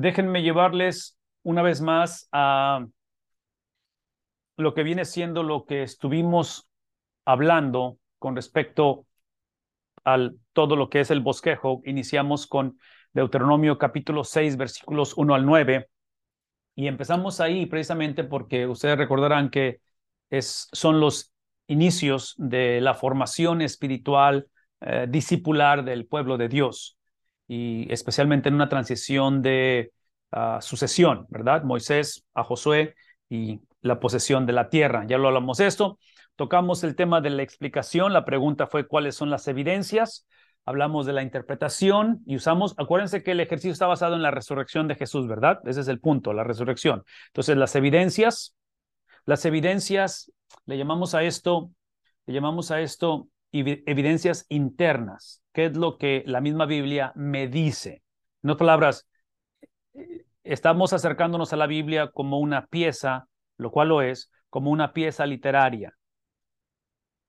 déjenme llevarles una vez más a lo que viene siendo lo que estuvimos hablando con respecto al todo lo que es el bosquejo. Iniciamos con Deuteronomio capítulo 6, versículos 1 al 9. Y empezamos ahí precisamente porque ustedes recordarán que es, son los inicios de la formación espiritual eh, discipular del pueblo de Dios y especialmente en una transición de ah, sucesión, ¿verdad? Moisés a Josué y la posesión de la tierra. Ya lo hablamos esto. Tocamos el tema de la explicación. La pregunta fue cuáles son las evidencias. Hablamos de la interpretación y usamos, acuérdense que el ejercicio está basado en la resurrección de Jesús, ¿verdad? Ese es el punto, la resurrección. Entonces, las evidencias, las evidencias, le llamamos a esto, le llamamos a esto evidencias internas, ¿Qué es lo que la misma Biblia me dice. En otras palabras, estamos acercándonos a la Biblia como una pieza, lo cual lo es, como una pieza literaria.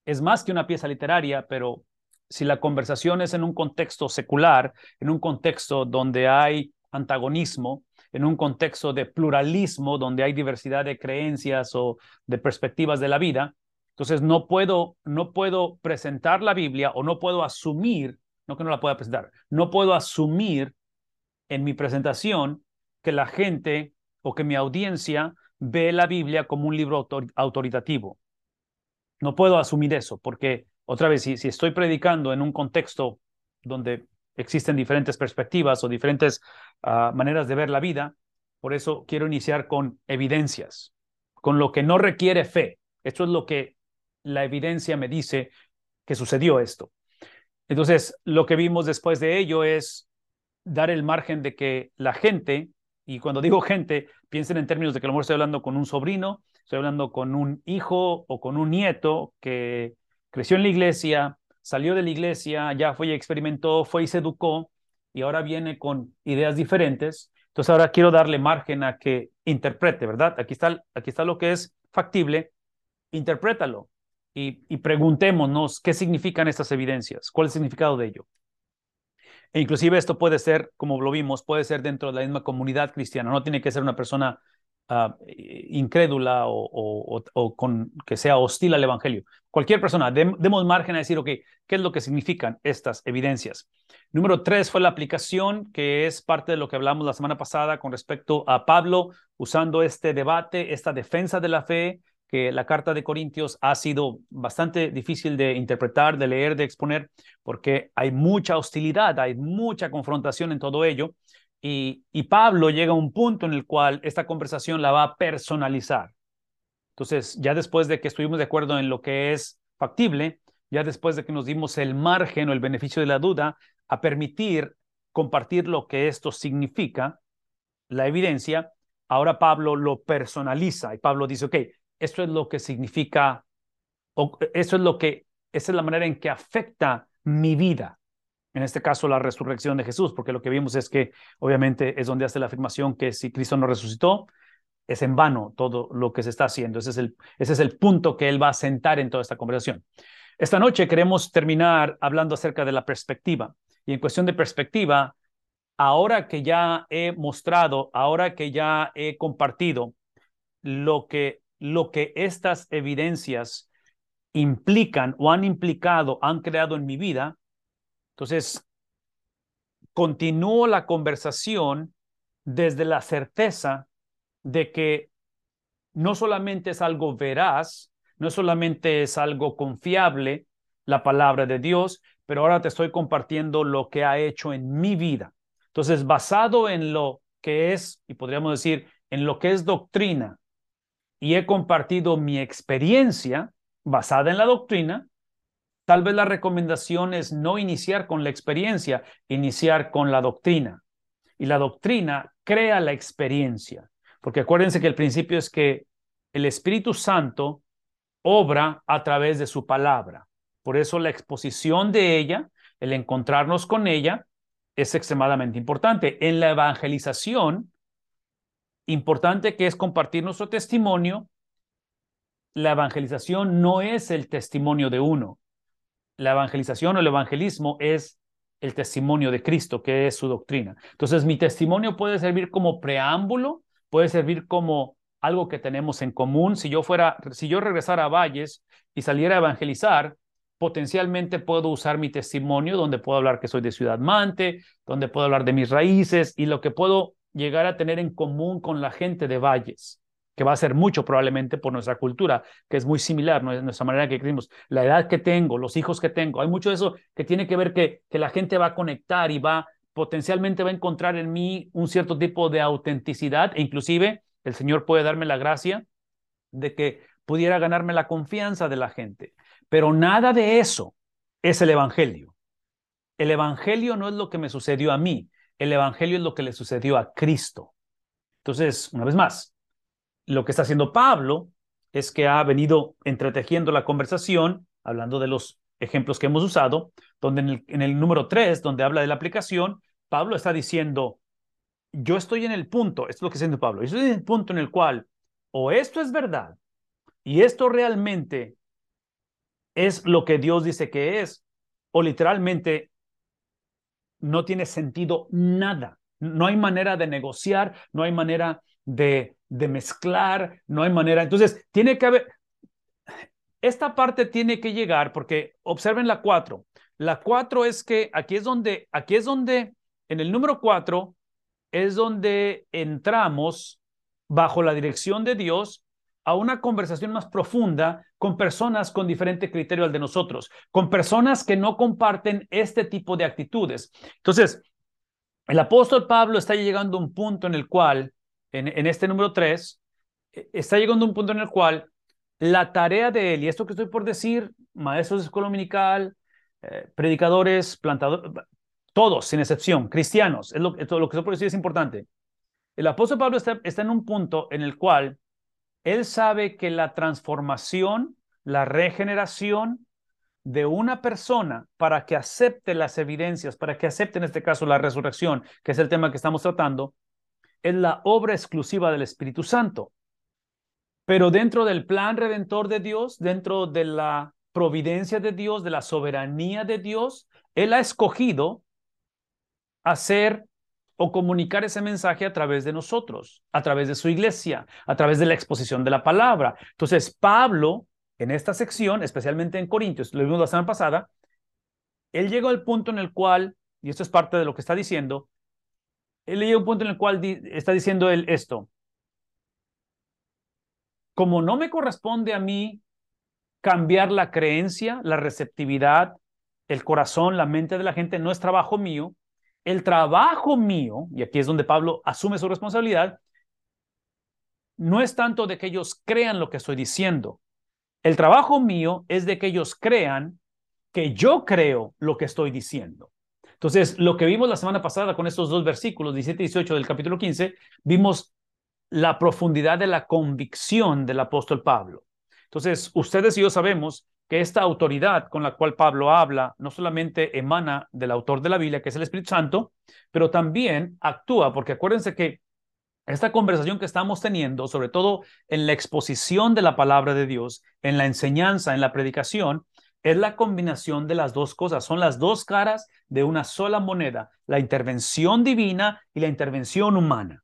Es más que una pieza literaria, pero si la conversación es en un contexto secular, en un contexto donde hay antagonismo, en un contexto de pluralismo, donde hay diversidad de creencias o de perspectivas de la vida, entonces, no puedo, no puedo presentar la Biblia o no puedo asumir, no que no la pueda presentar, no puedo asumir en mi presentación que la gente o que mi audiencia ve la Biblia como un libro autoritativo. No puedo asumir eso, porque otra vez, si, si estoy predicando en un contexto donde existen diferentes perspectivas o diferentes ah, maneras de ver la vida, por eso quiero iniciar con evidencias, con lo que no requiere fe. Esto es lo que la evidencia me dice que sucedió esto. Entonces, lo que vimos después de ello es dar el margen de que la gente, y cuando digo gente, piensen en términos de que a lo mejor estoy hablando con un sobrino, estoy hablando con un hijo o con un nieto que creció en la iglesia, salió de la iglesia, ya fue y experimentó, fue y se educó, y ahora viene con ideas diferentes. Entonces ahora quiero darle margen a que interprete, ¿verdad? Aquí está, aquí está lo que es factible, interprétalo y, preguntémonos qué significan estas evidencias, cuál es el significado de ello. E inclusive esto puede ser, como lo vimos, puede ser dentro de la misma comunidad cristiana, no tiene que ser una persona ah, incrédula o, con, que sea hostil al Evangelio. Cualquier persona, demos margen a decir, ok, ¿qué es lo que significan estas evidencias? Número tres fue la aplicación, que es parte de lo que hablamos la semana pasada con respecto a Pablo, usando este debate, esta defensa de la fe, que la carta de Corintios ha sido bastante difícil de interpretar, de leer, de exponer, porque hay mucha hostilidad, hay mucha confrontación en todo ello. Y, y Pablo llega a un punto en el cual esta conversación la va a personalizar. Entonces, ya después de que estuvimos de acuerdo en lo que es factible, ya después de que nos dimos el margen o el beneficio de la duda, a permitir compartir lo que esto significa, la evidencia, ahora Pablo lo personaliza y Pablo dice, ok, esto es lo que significa, o eso es lo que, esa es la manera en que afecta mi vida. En este caso, la resurrección de Jesús, porque lo que vimos es que obviamente es donde hace la afirmación que si Cristo no resucitó, es en vano todo lo que se está haciendo. Ese es el, ese es el punto que él va a sentar en toda esta conversación. Esta noche queremos terminar hablando acerca de la perspectiva. Y en cuestión de perspectiva, ahora que ya he mostrado, ahora que ya he compartido lo que lo que estas evidencias implican o han implicado, han creado en mi vida, entonces continúo la conversación desde la certeza de que no solamente es algo veraz, no solamente es algo confiable, la palabra de Dios, pero ahora te estoy compartiendo lo que ha hecho en mi vida. Entonces, basado en lo que es, y podríamos decir, en lo que es doctrina, y he compartido mi experiencia basada en la doctrina, tal vez la recomendación es no iniciar con la experiencia, iniciar con la doctrina. Y la doctrina crea la experiencia, porque acuérdense que el principio es que el Espíritu Santo obra a través de su palabra. Por eso la exposición de ella, el encontrarnos con ella, es extremadamente importante. En la evangelización, importante que es compartir nuestro testimonio, la evangelización no es el testimonio de uno. La evangelización o el evangelismo es el testimonio de Cristo, que es su doctrina. Entonces, mi testimonio puede servir como preámbulo, puede servir como algo que tenemos en común. Si yo fuera, si yo regresara a Valles y saliera a evangelizar, potencialmente puedo usar mi testimonio donde puedo hablar que soy de Ciudad Mante, donde puedo hablar de mis raíces y lo que puedo llegar a tener en común con la gente de Valles, que va a ser mucho probablemente por nuestra cultura, que es muy similar, nuestra manera que creemos, la edad que tengo, los hijos que tengo. Hay mucho de eso que tiene que ver que la gente va a conectar y va potencialmente va a encontrar en mí un cierto tipo de autenticidad e inclusive el Señor puede darme la gracia de que pudiera ganarme la confianza de la gente. Pero nada de eso es el Evangelio. El Evangelio no es lo que me sucedió a mí, el Evangelio es lo que le sucedió a Cristo. Entonces, una vez más, lo que está haciendo Pablo es que ha venido entretejiendo la conversación, hablando de los ejemplos que hemos usado, donde en el, número 3, donde habla de la aplicación, Pablo está diciendo, yo estoy en el punto, esto es lo que está diciendo Pablo, yo estoy en el punto en el cual o esto es verdad y esto realmente es lo que Dios dice que es, o literalmente no tiene sentido nada. No hay manera de negociar, no hay manera de, de mezclar, no hay manera. Entonces, tiene que haber, esta parte tiene que llegar porque observen la cuatro. La cuatro es que aquí es donde, aquí es donde, en el número cuatro, es donde entramos bajo la dirección de Dios a una conversación más profunda con personas con diferente criterio al de nosotros, con personas que no comparten este tipo de actitudes. Entonces, el apóstol Pablo está llegando a un punto en el cual, en, este número 3, e, está llegando a un punto en el cual la tarea de él, y esto que estoy por decir, maestros de escuela dominical, eh, predicadores, plantadores, todos, sin excepción, cristianos, es lo, que estoy por decir es importante. El apóstol Pablo está en un punto en el cual él sabe que la transformación, la regeneración de una persona para que acepte las evidencias, para que acepte en este caso la resurrección, que es el tema que estamos tratando, es la obra exclusiva del Espíritu Santo. Pero dentro del plan redentor de Dios, dentro de la providencia de Dios, de la soberanía de Dios, Él ha escogido hacer o comunicar ese mensaje a través de nosotros, a través de su iglesia, a través de la exposición de la palabra. Entonces, Pablo, en esta sección, especialmente en Corintios, lo vimos la semana pasada, él llegó al punto en el cual, y esto es parte de lo que está diciendo, él llegó a un punto en el cual está diciendo él esto, como no me corresponde a mí cambiar la creencia, la receptividad, el corazón, la mente de la gente, no es trabajo mío, el trabajo mío, y aquí es donde Pablo asume su responsabilidad, no es tanto de que ellos crean lo que estoy diciendo. El trabajo mío es de que ellos crean que yo creo lo que estoy diciendo. Entonces, lo que vimos la semana pasada con estos dos versículos, 17 y 18 del capítulo 15, vimos la profundidad de la convicción del apóstol Pablo. Entonces, ustedes y yo sabemos que esta autoridad con la cual Pablo habla no solamente emana del autor de la Biblia, que es el Espíritu Santo, pero también actúa, porque acuérdense que esta conversación que estamos teniendo, sobre todo en la exposición de la palabra de Dios, en la enseñanza, en la predicación, es la combinación de las dos cosas, son las dos caras de una sola moneda, la intervención divina y la intervención humana.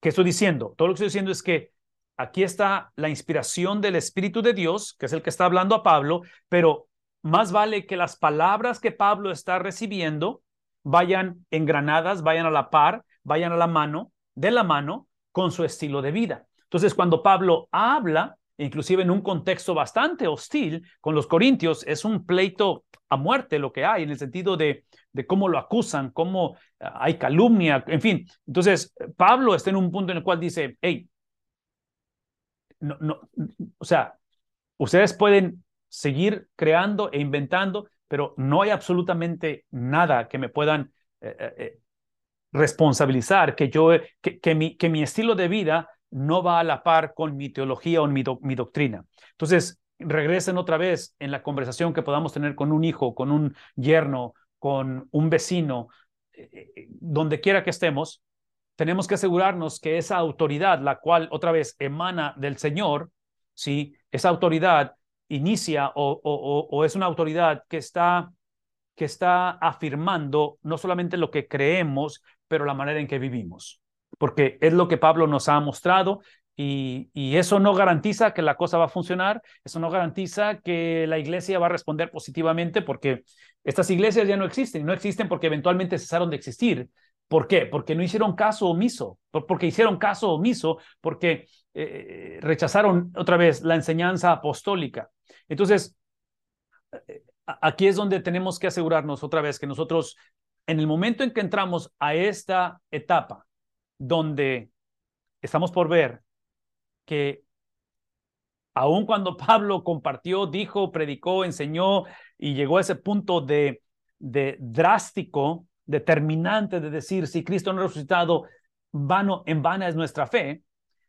¿Qué estoy diciendo? Todo lo que estoy diciendo es que aquí está la inspiración del Espíritu de Dios, que es el que está hablando a Pablo, pero más vale que las palabras que Pablo está recibiendo vayan engranadas, vayan a la par, vayan a la mano, de la mano, con su estilo de vida. Entonces, cuando Pablo habla, inclusive en un contexto bastante hostil con los corintios, es un pleito a muerte lo que hay, en el sentido de, de cómo lo acusan, cómo hay calumnia, en fin. Entonces, Pablo está en un punto en el cual dice, hey, no, no, o sea, ustedes pueden seguir creando e inventando, pero no hay absolutamente nada que me puedan eh, eh, eh, responsabilizar, que yo, que, mi, que mi estilo de vida no va a la par con mi teología o mi doctrina. Entonces, regresen otra vez en la conversación que podamos tener con un hijo, con un yerno, con un vecino, donde quiera que estemos, tenemos que asegurarnos que esa autoridad, la cual otra vez emana del Señor, ¿sí? esa autoridad inicia o, es una autoridad que está que está afirmando no solamente lo que creemos, pero la manera en que vivimos, porque es lo que Pablo nos ha mostrado y, eso no garantiza que la cosa va a funcionar, eso no garantiza que la iglesia va a responder positivamente, porque estas iglesias ya no existen, no existen porque eventualmente cesaron de existir. ¿Por qué? Porque no hicieron caso omiso, porque hicieron caso omiso, porque eh, rechazaron otra vez la enseñanza apostólica. Entonces, eh, aquí es donde tenemos que asegurarnos otra vez que nosotros, en el momento en que entramos a esta etapa, donde estamos por ver que aun cuando Pablo compartió, dijo, predicó, enseñó y llegó a ese punto de drástico, determinante de decir, si Cristo no resucitado, vano, en vana es nuestra fe,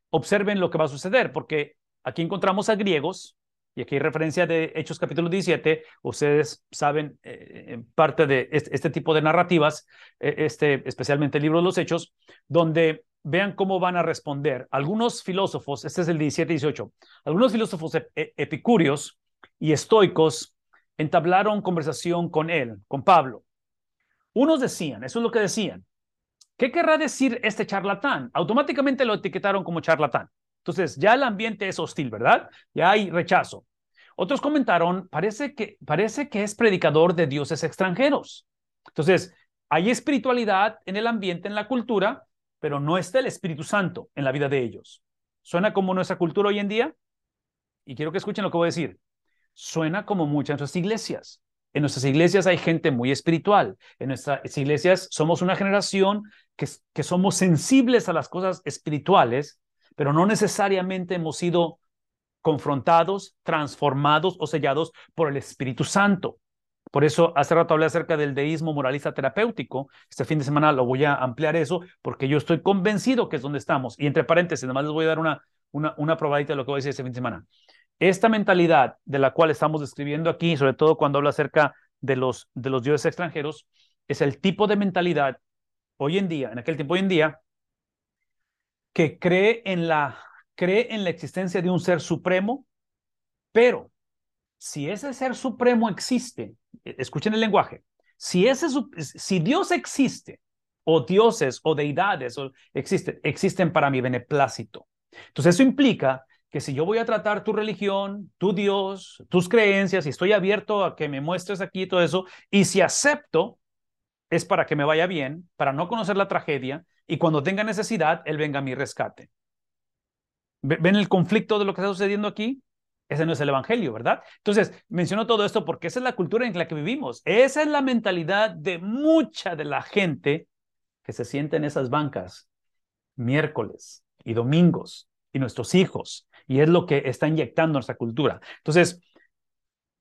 observen lo que va a suceder, porque aquí encontramos a griegos, y aquí hay referencia de Hechos capítulo 17, ustedes saben eh, parte de este, tipo de narrativas, eh, este, especialmente el libro de los Hechos, donde vean cómo van a responder. Algunos filósofos, este es el 17 y 18, algunos filósofos epicúreos y estoicos entablaron conversación con él, con Pablo. Unos decían, eso es lo que decían, ¿qué querrá decir este charlatán? Automáticamente lo etiquetaron como charlatán. Entonces, ya el ambiente es hostil, ¿verdad? Ya hay rechazo. Otros comentaron, parece que, parece que es predicador de dioses extranjeros. Entonces, hay espiritualidad en el ambiente, en la cultura, pero no está el Espíritu Santo en la vida de ellos. ¿Suena como nuestra cultura hoy en día? Y quiero que escuchen lo que voy a decir. Suena como muchas de nuestras iglesias. En nuestras iglesias hay gente muy espiritual. En nuestras iglesias somos una generación que, somos sensibles a las cosas espirituales, pero no necesariamente hemos sido confrontados, transformados o sellados por el Espíritu Santo. Por eso hace rato hablé acerca del deísmo moralista terapéutico. Este fin de semana lo voy a ampliar eso porque yo estoy convencido que es donde estamos. Y entre paréntesis, además les voy a dar una, una, una probadita de lo que voy a decir este fin de semana. Esta mentalidad de la cual estamos describiendo aquí, sobre todo cuando habla acerca de los, de los dioses extranjeros, es el tipo de mentalidad hoy en día, en aquel tiempo hoy en día, que cree en la, cree en la existencia de un ser supremo, pero si ese ser supremo existe, e, escuchen el lenguaje, si, ese, si Dios existe, o dioses o deidades o existen, existen para mi beneplácito. Entonces eso implica que si yo voy a tratar tu religión, tu Dios, tus creencias, y estoy abierto a que me muestres aquí todo eso, y si acepto, es para que me vaya bien, para no conocer la tragedia, y cuando tenga necesidad, Él venga a mi rescate. ¿Ven el conflicto de lo que está sucediendo aquí? Ese no es el Evangelio, ¿verdad? Entonces, menciono todo esto porque esa es la cultura en la que vivimos. Esa es la mentalidad de mucha de la gente que se siente en esas bancas miércoles y domingos y nuestros hijos. Y es lo que está inyectando nuestra cultura. Entonces,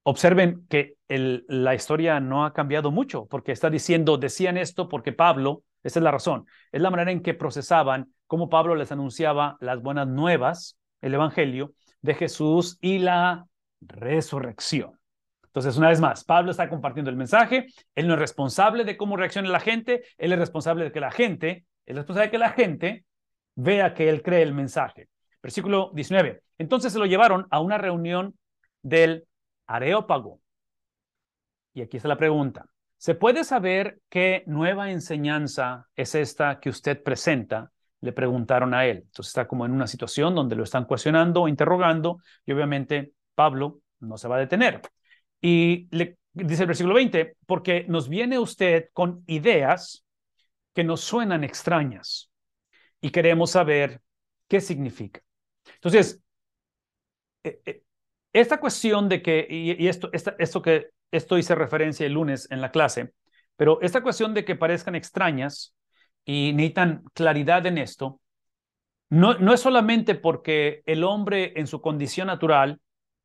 observen que la historia no ha cambiado mucho porque está diciendo, decían esto porque Pablo, esa es la razón, es la manera en que procesaban cómo Pablo les anunciaba las buenas nuevas, el Evangelio, de Jesús y la resurrección. Entonces, una vez más, Pablo está compartiendo el mensaje, él no es responsable de cómo reaccione la gente, él es responsable de que la gente, es responsable de que la gente vea que él cree el mensaje. Versículo 19. Entonces se lo llevaron a una reunión del Areópago. Y aquí está la pregunta. ¿Se puede saber qué nueva enseñanza es esta que usted presenta le preguntaron a él. Entonces está como en una situación donde lo están cuestionando, interrogando, y obviamente Pablo no se va a detener. Y le dice el versículo 20, porque nos viene usted con ideas que nos suenan extrañas y queremos saber qué significa. Entonces, eh, eh, esta cuestión de que, y, esto, esto que esto hice referencia el lunes en la clase, pero esta cuestión de que parezcan extrañas y necesitan claridad en esto, no, no es solamente porque el hombre en su condición natural,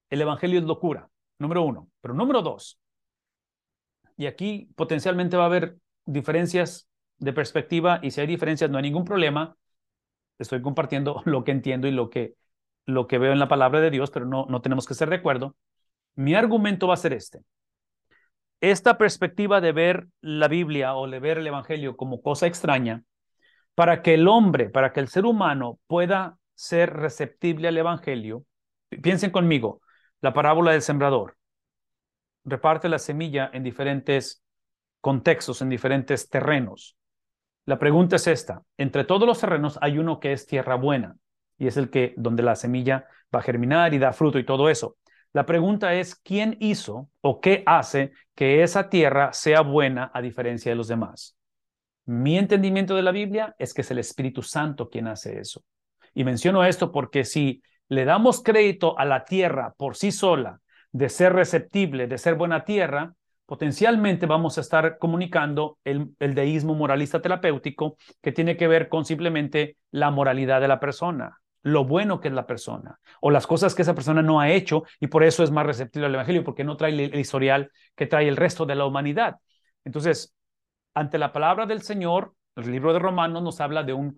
el Evangelio es locura, número uno, pero número dos, y aquí potencialmente va a haber diferencias de perspectiva y si hay diferencias no hay ningún problema, estoy compartiendo lo que entiendo y lo que, lo que veo en la palabra de Dios, pero no, no tenemos que ser de acuerdo. Mi argumento va a ser este esta perspectiva de ver la Biblia o de ver el Evangelio como cosa extraña, para que el hombre, para que el ser humano pueda ser receptible al Evangelio, piensen conmigo, la parábola del sembrador. Reparte la semilla en diferentes contextos, en diferentes terrenos. La pregunta es esta, entre todos los terrenos hay uno que es tierra buena y es el que donde la semilla va a germinar y da fruto y todo eso. La pregunta es quién hizo o qué hace que esa tierra sea buena a diferencia de los demás. Mi entendimiento de la Biblia es que es el Espíritu Santo quien hace eso. Y menciono esto porque si le damos crédito a la tierra por sí sola de ser receptible, de ser buena tierra, potencialmente vamos a estar comunicando el, deísmo moralista terapéutico que tiene que ver con simplemente la moralidad de la persona, lo bueno que es la persona o las cosas que esa persona no ha hecho y por eso es más receptivo al Evangelio porque no trae el historial que trae el resto de la humanidad. Entonces, ante la palabra del Señor, el libro de Romanos nos habla de, un,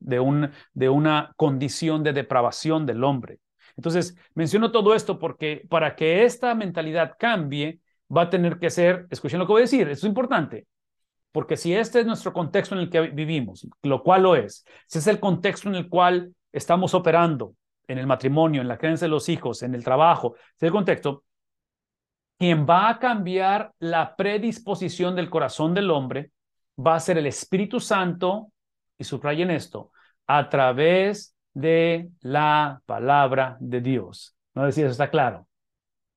de, un, de una condición de depravación del hombre. Entonces, menciono todo esto porque para que esta mentalidad cambie, va a tener que ser, escuchen lo que voy a decir, esto es importante, porque si este es nuestro contexto en el que vivimos, lo cual lo es, si es el contexto en el cual estamos operando, en el matrimonio, en la creencia de los hijos, en el trabajo, es el contexto, quien va a cambiar la predisposición del corazón del hombre va a ser el Espíritu Santo, y subrayen esto, a través de la palabra de Dios. No decir eso está claro.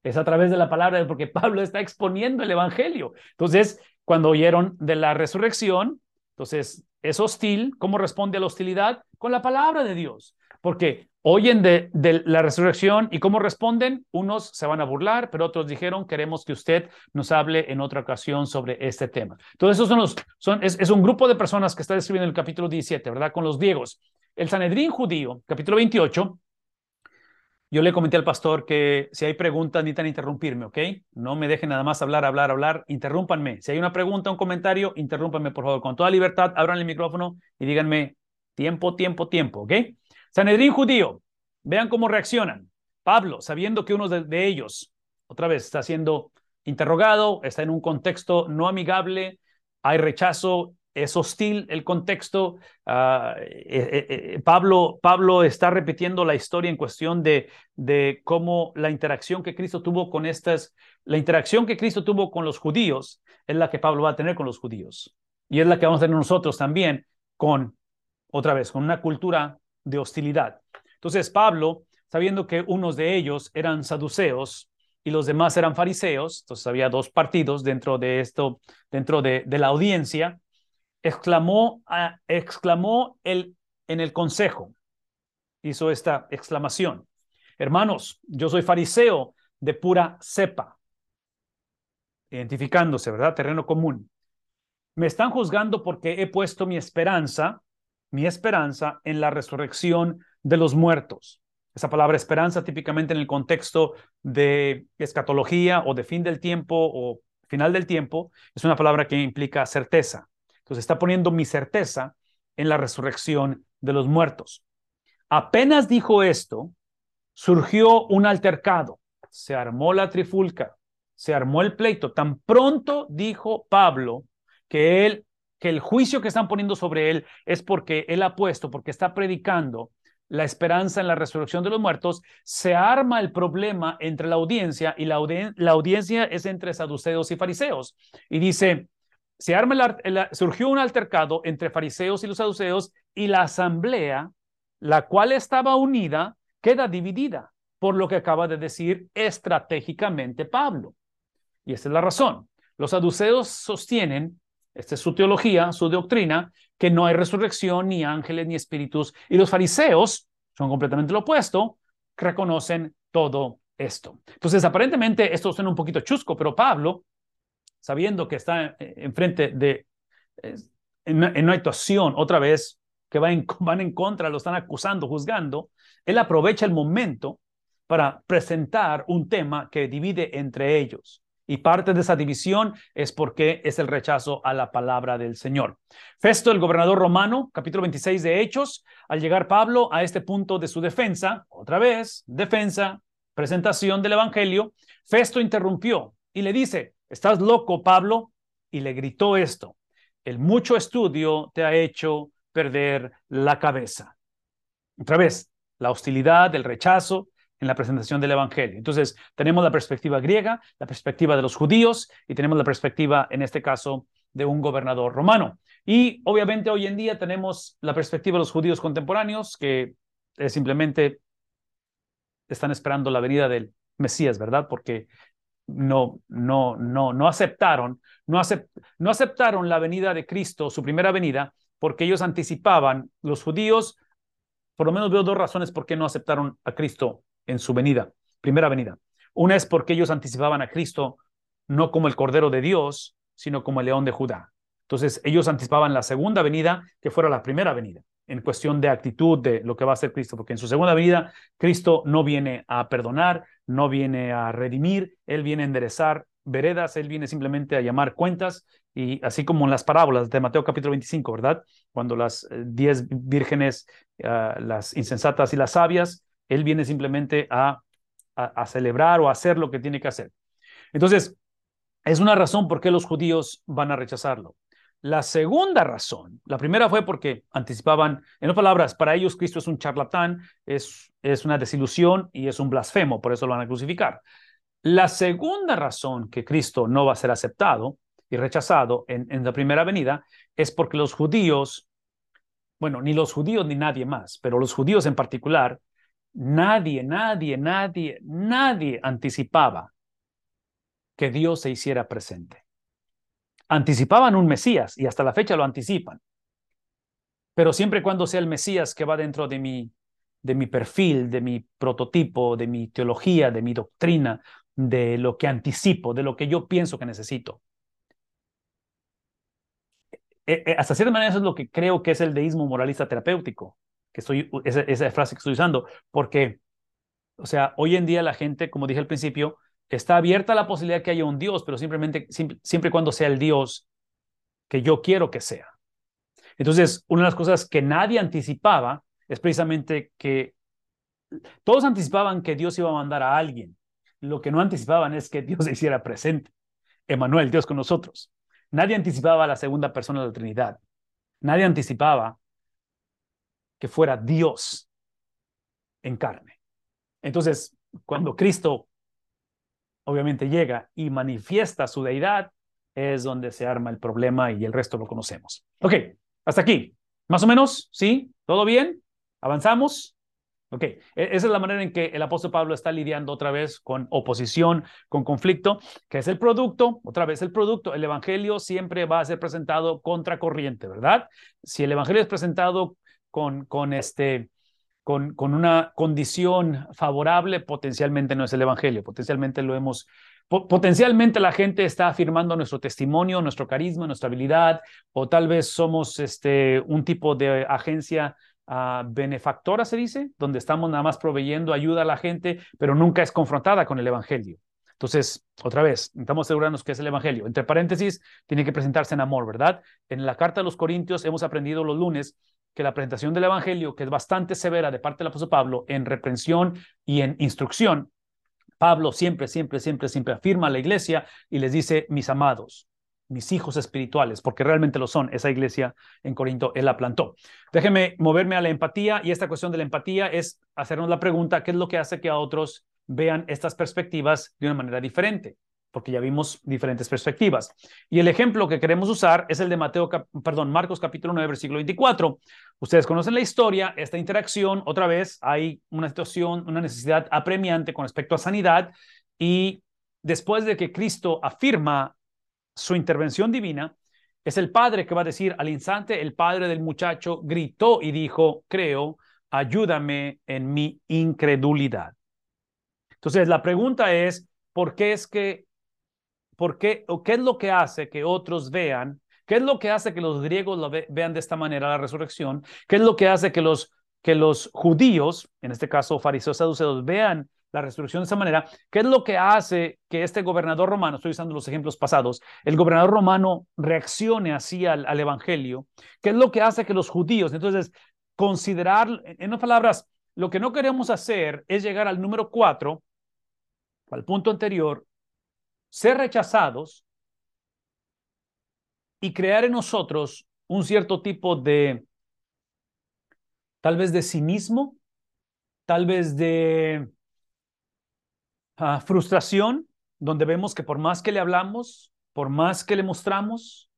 Es a través de la palabra, porque Pablo está exponiendo el Evangelio. Entonces, cuando oyeron de la resurrección, entonces es hostil. ¿Cómo responde a la hostilidad? Con la palabra de Dios. Porque oyen de, la resurrección y cómo responden. Unos se van a burlar, pero otros dijeron, queremos que usted nos hable en otra ocasión sobre este tema. Entonces, esos son los, son, es, un grupo de personas que está describiendo el capítulo 17, ¿verdad? Con los griegos. El Sanedrín judío, capítulo 28, yo le comenté al pastor que si hay preguntas, necesitan interrumpirme, ¿ok? No me dejen nada más hablar, hablar, hablar, interrúmpanme. Si hay una pregunta, un comentario, interrúmpanme, por favor, con toda libertad, abran el micrófono y díganme tiempo, tiempo, tiempo, ¿ok? Sanedrín judío, vean cómo reaccionan. Pablo, sabiendo que uno de, ellos, otra vez, está siendo interrogado, está en un contexto no amigable, hay rechazo, es hostil el contexto. Ah, eh, eh, eh, Pablo, Pablo está repitiendo la historia en cuestión de, de cómo la interacción que Cristo tuvo con estas, la interacción que Cristo tuvo con los judíos es la que Pablo va a tener con los judíos. Y es la que vamos a tener nosotros también con, otra vez, con una cultura de hostilidad. Entonces Pablo, sabiendo que unos de ellos eran saduceos y los demás eran fariseos, entonces había dos partidos dentro de esto, dentro de, la audiencia, exclamó, exclamó el, en el consejo, hizo esta exclamación, hermanos, yo soy fariseo de pura cepa, identificándose, ¿verdad? Terreno común. Me están juzgando porque he puesto mi esperanza mi esperanza en la resurrección de los muertos. Esa palabra esperanza típicamente en el contexto de escatología o de fin del tiempo o final del tiempo es una palabra que implica certeza. Entonces está poniendo mi certeza en la resurrección de los muertos. Apenas dijo esto, surgió un altercado, se armó la trifulca, se armó el pleito. Tan pronto dijo Pablo que él que el juicio que están poniendo sobre él es porque él ha puesto, porque está predicando la esperanza en la resurrección de los muertos, se arma el problema entre la audiencia y la, audiencia es entre saduceos y fariseos. Y dice, se arma surgió un altercado entre fariseos y los saduceos y la asamblea, la cual estaba unida, queda dividida, por lo que acaba de decir estratégicamente Pablo. Y esta es la razón. Los saduceos sostienen esta es su teología, su doctrina, que no hay resurrección, ni ángeles, ni espíritus. Y los fariseos son completamente lo opuesto, reconocen todo esto. Entonces, aparentemente, esto suena un poquito chusco, pero Pablo, sabiendo que está enfrente de, en una, actuación, otra vez, que va en, van en contra, lo están acusando, juzgando, él aprovecha el momento para presentar un tema que divide entre ellos. Y parte de esa división es porque es el rechazo a la palabra del Señor. Festo, el gobernador romano, capítulo 26 de Hechos, al llegar Pablo a este punto de su defensa, otra vez, defensa, presentación del Evangelio, Festo interrumpió y le dice, ¿estás loco, Pablo? Y le gritó esto, el mucho estudio te ha hecho perder la cabeza. Otra vez, la hostilidad, el rechazo, en la presentación del Evangelio. Entonces, tenemos la perspectiva griega, la perspectiva de los judíos y tenemos la perspectiva, en este caso, de un gobernador romano. Y obviamente hoy en día tenemos la perspectiva de los judíos contemporáneos, que simplemente están esperando la venida del Mesías, ¿verdad? Porque no, no, no, no aceptaron, no, no aceptaron la venida de Cristo, su primera venida, porque ellos anticipaban, los judíos, por lo menos veo dos razones por qué no aceptaron a Cristo en su venida, primera venida. Una es porque ellos anticipaban a Cristo no como el Cordero de Dios, sino como el León de Judá. Entonces ellos anticipaban la segunda venida que fuera la primera venida en cuestión de actitud de lo que va a hacer Cristo, porque en su segunda venida Cristo no viene a perdonar, no viene a redimir, Él viene a enderezar veredas, Él viene simplemente a llamar cuentas, y así como en las parábolas de Mateo capítulo 25, ¿verdad? Cuando las eh, diez vírgenes, ah, las insensatas y las sabias, Él viene simplemente a, a celebrar o a hacer lo que tiene que hacer. Entonces, es una razón por qué los judíos van a rechazarlo. La segunda razón, la primera fue porque anticipaban, en otras palabras, para ellos Cristo es un charlatán, es, es una desilusión y es un blasfemo, por eso lo van a crucificar. La segunda razón que Cristo no va a ser aceptado y rechazado en, en la primera venida es porque los judíos, bueno, ni los judíos ni nadie más, pero los judíos en particular, nadie, nadie, nadie, nadie anticipaba que Dios se hiciera presente anticipaban un Mesías y hasta la fecha lo anticipan. Pero siempre cuando sea el Mesías que va dentro de mi, de mi perfil, de mi prototipo, de mi teología, de mi doctrina, de lo que anticipo, de lo que yo pienso que necesito. E, e, hasta cierta manera eso es lo que creo que es el deísmo moralista terapéutico, que estoy, esa, esa frase que estoy usando, porque, o sea, hoy en día la gente, como dije al principio, está abierta la posibilidad que haya un Dios, pero simplemente, siempre y cuando sea el Dios que yo quiero que sea. Entonces, una de las cosas que nadie anticipaba es precisamente que todos anticipaban que Dios iba a mandar a alguien. Lo que no anticipaban es que Dios se hiciera presente. Emanuel, Dios con nosotros. Nadie anticipaba a la segunda persona de la Trinidad. Nadie anticipaba que fuera Dios en carne. Entonces, cuando Cristo obviamente llega y manifiesta su deidad, es donde se arma el problema y el resto lo conocemos. Ok, hasta aquí. Más o menos, ¿sí? ¿Todo bien? ¿Avanzamos? Ok, e-, esa es la manera en que el apóstol Pablo está lidiando otra vez con oposición, con conflicto, que es el producto, otra vez el producto, el evangelio siempre va a ser presentado contracorriente, ¿verdad? Si el evangelio es presentado con, con este, con, una condición favorable, potencialmente no es el Evangelio, potencialmente lo hemos, potencialmente la gente está afirmando nuestro testimonio, nuestro carisma, nuestra habilidad, o tal vez somos este, un tipo de agencia uh, benefactora, se dice, donde estamos nada más proveyendo ayuda a la gente, pero nunca es confrontada con el Evangelio. Entonces, otra vez, necesitamos asegurarnos que es el Evangelio. Entre paréntesis, tiene que presentarse en amor, ¿verdad? En la carta a los Corintios hemos aprendido los lunes que la presentación del Evangelio, que es bastante severa de parte del apóstol Pablo en reprensión y en instrucción, Pablo siempre, siempre, siempre, siempre afirma a la iglesia y les dice, mis amados, mis hijos espirituales, porque realmente lo son. Esa iglesia en Corinto, él la plantó. Déjeme moverme a la empatía y esta cuestión de la empatía es hacernos la pregunta, ¿qué es lo que hace que a otros vean estas perspectivas de una manera diferente? Porque ya vimos diferentes perspectivas. Y el ejemplo que queremos usar es el de Mateo, perdón, Marcos capítulo 9, versículo 24. Ustedes conocen la historia, esta interacción, otra vez hay una situación, una necesidad apremiante con respecto a sanidad y después de que Cristo afirma su intervención divina, es el padre que va a decir al instante, el padre del muchacho gritó y dijo, creo, ayúdame en mi incredulidad. Entonces, la pregunta es, ¿por qué es que ¿Por qué, o qué es lo que hace que otros vean? ¿Qué es lo que hace que los griegos lo vean de esta manera la resurrección? ¿Qué es lo que hace que los, que los judíos, en este caso fariseos saduceos, vean la resurrección de esta manera? ¿Qué es lo que hace que este gobernador romano, estoy usando los ejemplos pasados, el gobernador romano reaccione así al, al evangelio? ¿Qué es lo que hace que los judíos, entonces, considerar, en otras palabras, lo que no queremos hacer es llegar al número cuatro, al punto anterior, ser rechazados y crear en nosotros un cierto tipo de, tal vez de cinismo, tal vez de ah, frustración, donde vemos que por más que le hablamos, por más que le mostramos,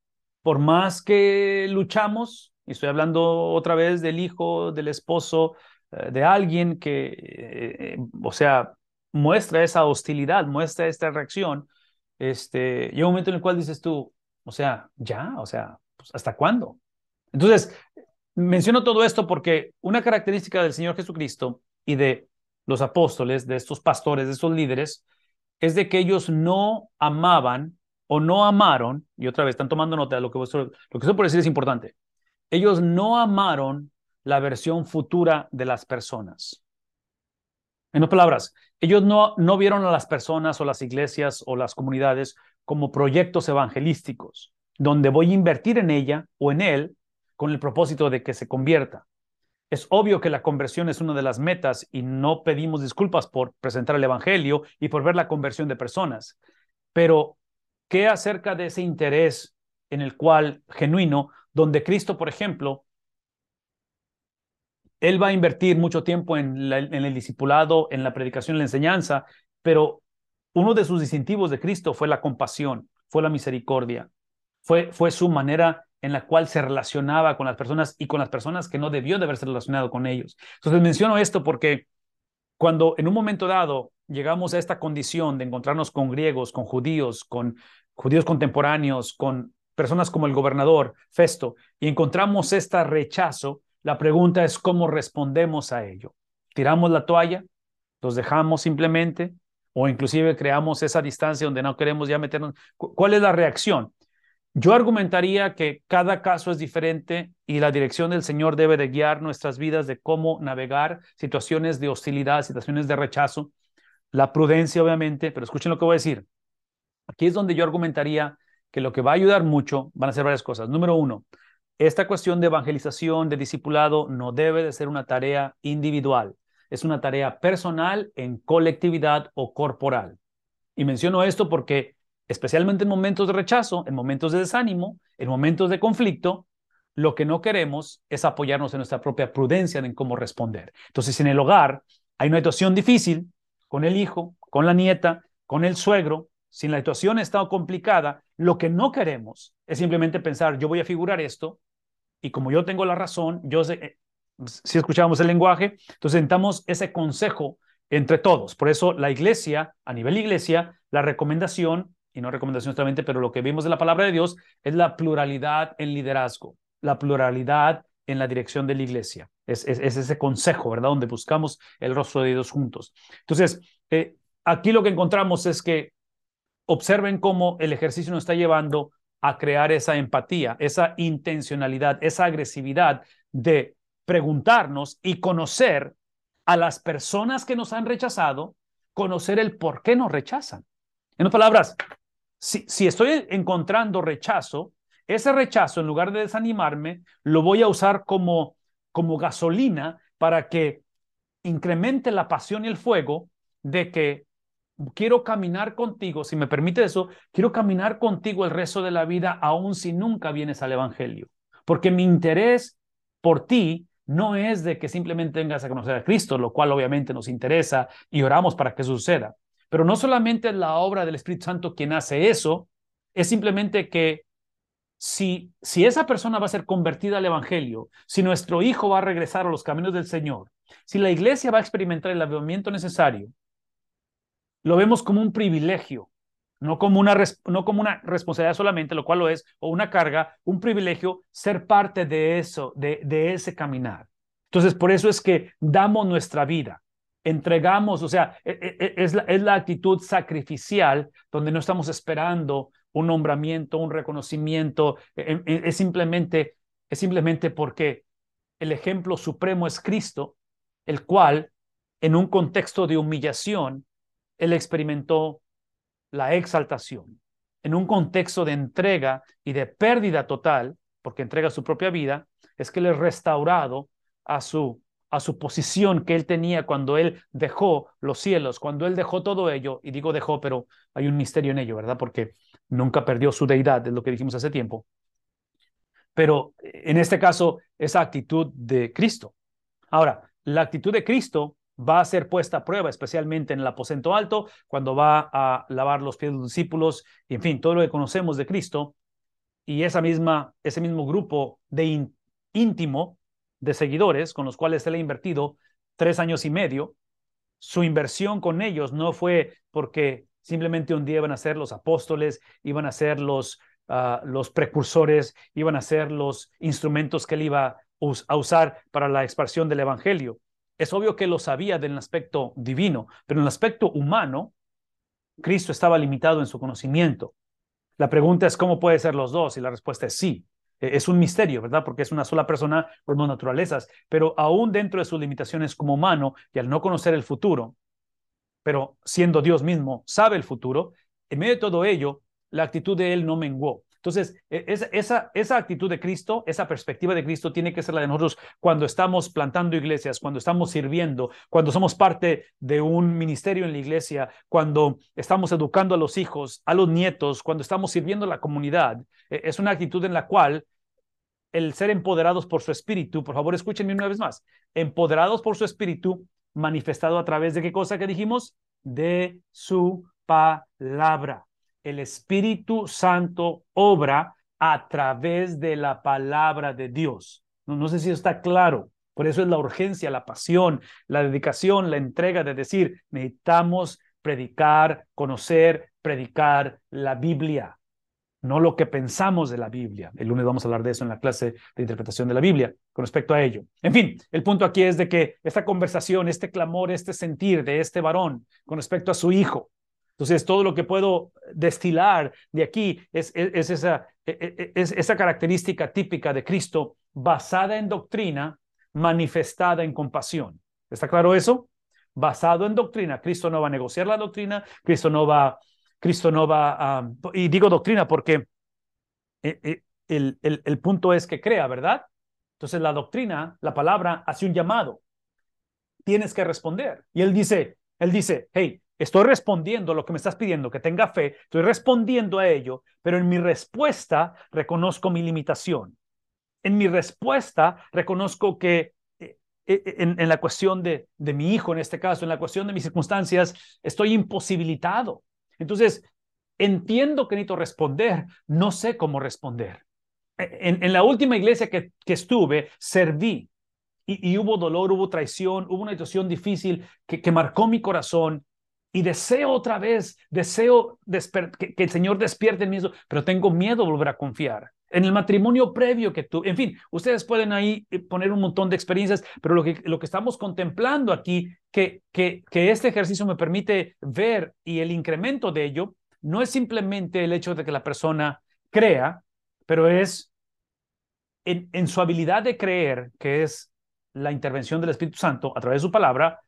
por más que luchamos, y estoy hablando otra vez del hijo, del esposo, eh, de alguien que, eh, o sea, muestra esa hostilidad, muestra esta reacción, este, llega un momento en el cual dices tú, o sea, ya, o sea, pues, ¿hasta cuándo? Entonces, menciono todo esto porque una característica del Señor Jesucristo y de los apóstoles, de estos pastores, de estos líderes, es de que ellos no amaban o no amaron, y otra vez están tomando nota de lo que, vuestro, lo que estoy por decir es importante, ellos no amaron la versión futura de las personas. En otras palabras, ellos no, no vieron a las personas o las iglesias o las comunidades como proyectos evangelísticos, donde voy a invertir en ella o en él con el propósito de que se convierta. Es obvio que la conversión es una de las metas y no pedimos disculpas por presentar el Evangelio y por ver la conversión de personas. Pero, ¿qué acerca de ese interés en el cual genuino, donde Cristo, por ejemplo, Él va a invertir mucho tiempo en, el discipulado, en la predicación, en la enseñanza, pero uno de sus distintivos de Cristo fue la compasión, fue la misericordia, fue, fue su manera en la cual se relacionaba con las personas y con las personas que no debió de haberse relacionado con ellos. Entonces menciono esto porque cuando en un momento dado llegamos a esta condición de encontrarnos con griegos, con judíos, con judíos contemporáneos, con personas como el gobernador Festo, y encontramos este rechazo, la pregunta es cómo respondemos a ello. ¿Tiramos la toalla? ¿Los dejamos simplemente? ¿O inclusive creamos esa distancia donde no queremos ya meternos? ¿Cuál es la reacción? Yo argumentaría que cada caso es diferente y la dirección del Señor debe de guiar nuestras vidas de cómo navegar situaciones de hostilidad, situaciones de rechazo, la prudencia obviamente, pero escuchen lo que voy a decir. Aquí es donde yo argumentaría que lo que va a ayudar mucho van a ser varias cosas. Número uno, esta cuestión de evangelización, de discipulado, no debe de ser una tarea individual, es una tarea personal en colectividad o corporal. Y menciono esto porque especialmente en momentos de rechazo, en momentos de desánimo, en momentos de conflicto, lo que no queremos es apoyarnos en nuestra propia prudencia en cómo responder. Entonces, en el hogar hay una situación difícil con el hijo, con la nieta, con el suegro, si la situación está complicada, lo que no queremos es simplemente pensar, yo voy a figurar esto y como yo tengo la razón, yo sé, eh, si escuchamos el lenguaje, entonces sentamos ese consejo entre todos. Por eso la iglesia, a nivel iglesia, la recomendación y no recomendación solamente, pero lo que vimos de la palabra de Dios es la pluralidad en liderazgo, la pluralidad en la dirección de la iglesia. Es, ese consejo, ¿verdad? Donde buscamos el rostro de Dios juntos. Entonces, eh, aquí lo que encontramos es que observen cómo el ejercicio nos está llevando a crear esa empatía, esa intencionalidad, esa agresividad de preguntarnos y conocer a las personas que nos han rechazado, conocer el por qué nos rechazan. En otras palabras, si, estoy encontrando rechazo, ese rechazo, en lugar de desanimarme, lo voy a usar como, como gasolina para que incremente la pasión y el fuego de que quiero caminar contigo, si me permite eso, quiero caminar contigo el resto de la vida, aun si nunca vienes al Evangelio. Porque mi interés por ti no es de que simplemente vengas a conocer a Cristo, lo cual obviamente nos interesa y oramos para que suceda. Pero no solamente es la obra del Espíritu Santo quien hace eso, es simplemente que si, si esa persona va a ser convertida al Evangelio, si nuestro hijo va a regresar a los caminos del Señor, si la iglesia va a experimentar el avivamiento necesario, lo vemos como un privilegio, no como una, no como una responsabilidad solamente, lo cual lo es, o una carga, un privilegio ser parte de eso, de, ese caminar. Entonces, por eso es que damos nuestra vida entregamos, o sea, e, e, e, es la, es la actitud sacrificial donde no estamos esperando un nombramiento, un reconocimiento, es simplemente, es simplemente porque el ejemplo supremo es Cristo, el cual, en un contexto de humillación, él experimentó la exaltación. En un contexto de entrega y de pérdida total, porque entrega su propia vida, es que él es restaurado a su a su posición que él tenía cuando él dejó los cielos, cuando él dejó todo ello, y digo dejó, pero hay un misterio en ello, ¿verdad? Porque nunca perdió su deidad, es lo que dijimos hace tiempo. Pero en este caso, esa actitud de Cristo. Ahora, la actitud de Cristo va a ser puesta a prueba, especialmente en el aposento alto, cuando va a lavar los pies de los discípulos, y en fin, todo lo que conocemos de Cristo, y esa misma, ese mismo grupo de íntimo de seguidores con los cuales él ha invertido tres años y medio, su inversión con ellos no fue porque simplemente un día iban a ser los apóstoles, iban a ser los, ah, los precursores, iban a ser los instrumentos que él iba a usar para la expansión del Evangelio. Es obvio que lo sabía del aspecto divino, pero en el aspecto humano, Cristo estaba limitado en su conocimiento. La pregunta es cómo puede ser los dos y la respuesta es sí. E, es un misterio, ¿verdad? Porque es una sola persona por dos naturalezas, pero aún dentro de sus limitaciones como humano y al no conocer el futuro, pero siendo Dios mismo, sabe el futuro, en medio de todo ello, la actitud de él no menguó. Entonces, e, esa, actitud de Cristo, esa perspectiva de Cristo tiene que ser la de nosotros cuando estamos plantando iglesias, cuando estamos sirviendo, cuando somos parte de un ministerio en la iglesia, cuando estamos educando a los hijos, a los nietos, cuando estamos sirviendo a la comunidad. E, es una actitud en la cual el ser empoderados por su espíritu, por favor escúchenme una vez más, empoderados por su espíritu, manifestado a través de qué cosa que dijimos? De su palabra el Espíritu Santo obra a través de la palabra de Dios. No, sé si está claro. Por eso es la urgencia, la pasión, la dedicación, la entrega de decir, necesitamos predicar, conocer, predicar la Biblia, no lo que pensamos de la Biblia. El lunes vamos a hablar de eso en la clase de interpretación de la Biblia con respecto a ello. En fin, el punto aquí es de que esta conversación, este clamor, este sentir de este varón con respecto a su hijo, entonces, todo lo que puedo destilar de aquí e, e, es, esa característica típica de Cristo basada en doctrina, manifestada en compasión. ¿Está claro eso? Basado en doctrina. Cristo no va a negociar la doctrina, Cristo no va, Cristo no va a... Y digo doctrina porque el, el, el punto es que crea, ¿verdad? Entonces la doctrina, la palabra, hace un llamado. Tienes que responder. Y él dice, él dice, hey, Estoy respondiendo a lo que me estás pidiendo, que tenga fe, estoy respondiendo a ello, pero en mi respuesta reconozco mi limitación. En mi respuesta reconozco que eh, eh, en, la cuestión de, de mi hijo, en este caso, en la cuestión de mis circunstancias, estoy imposibilitado. Entonces, entiendo que necesito responder, no sé cómo responder. E, en, la última iglesia que, que estuve, serví y, y, hubo dolor, hubo traición, hubo una situación difícil que, que marcó mi corazón y deseo otra vez, deseo que, el Señor despierte en mí, pero tengo miedo de volver a confiar. En el matrimonio previo que tú, en fin, ustedes pueden ahí eh, poner un montón de experiencias, pero lo que, lo que estamos contemplando aquí, que, que, que este ejercicio me permite ver y el incremento de ello, no es simplemente el hecho de que la persona crea, pero es en, en su habilidad de creer, que es la intervención del Espíritu Santo a través de su palabra,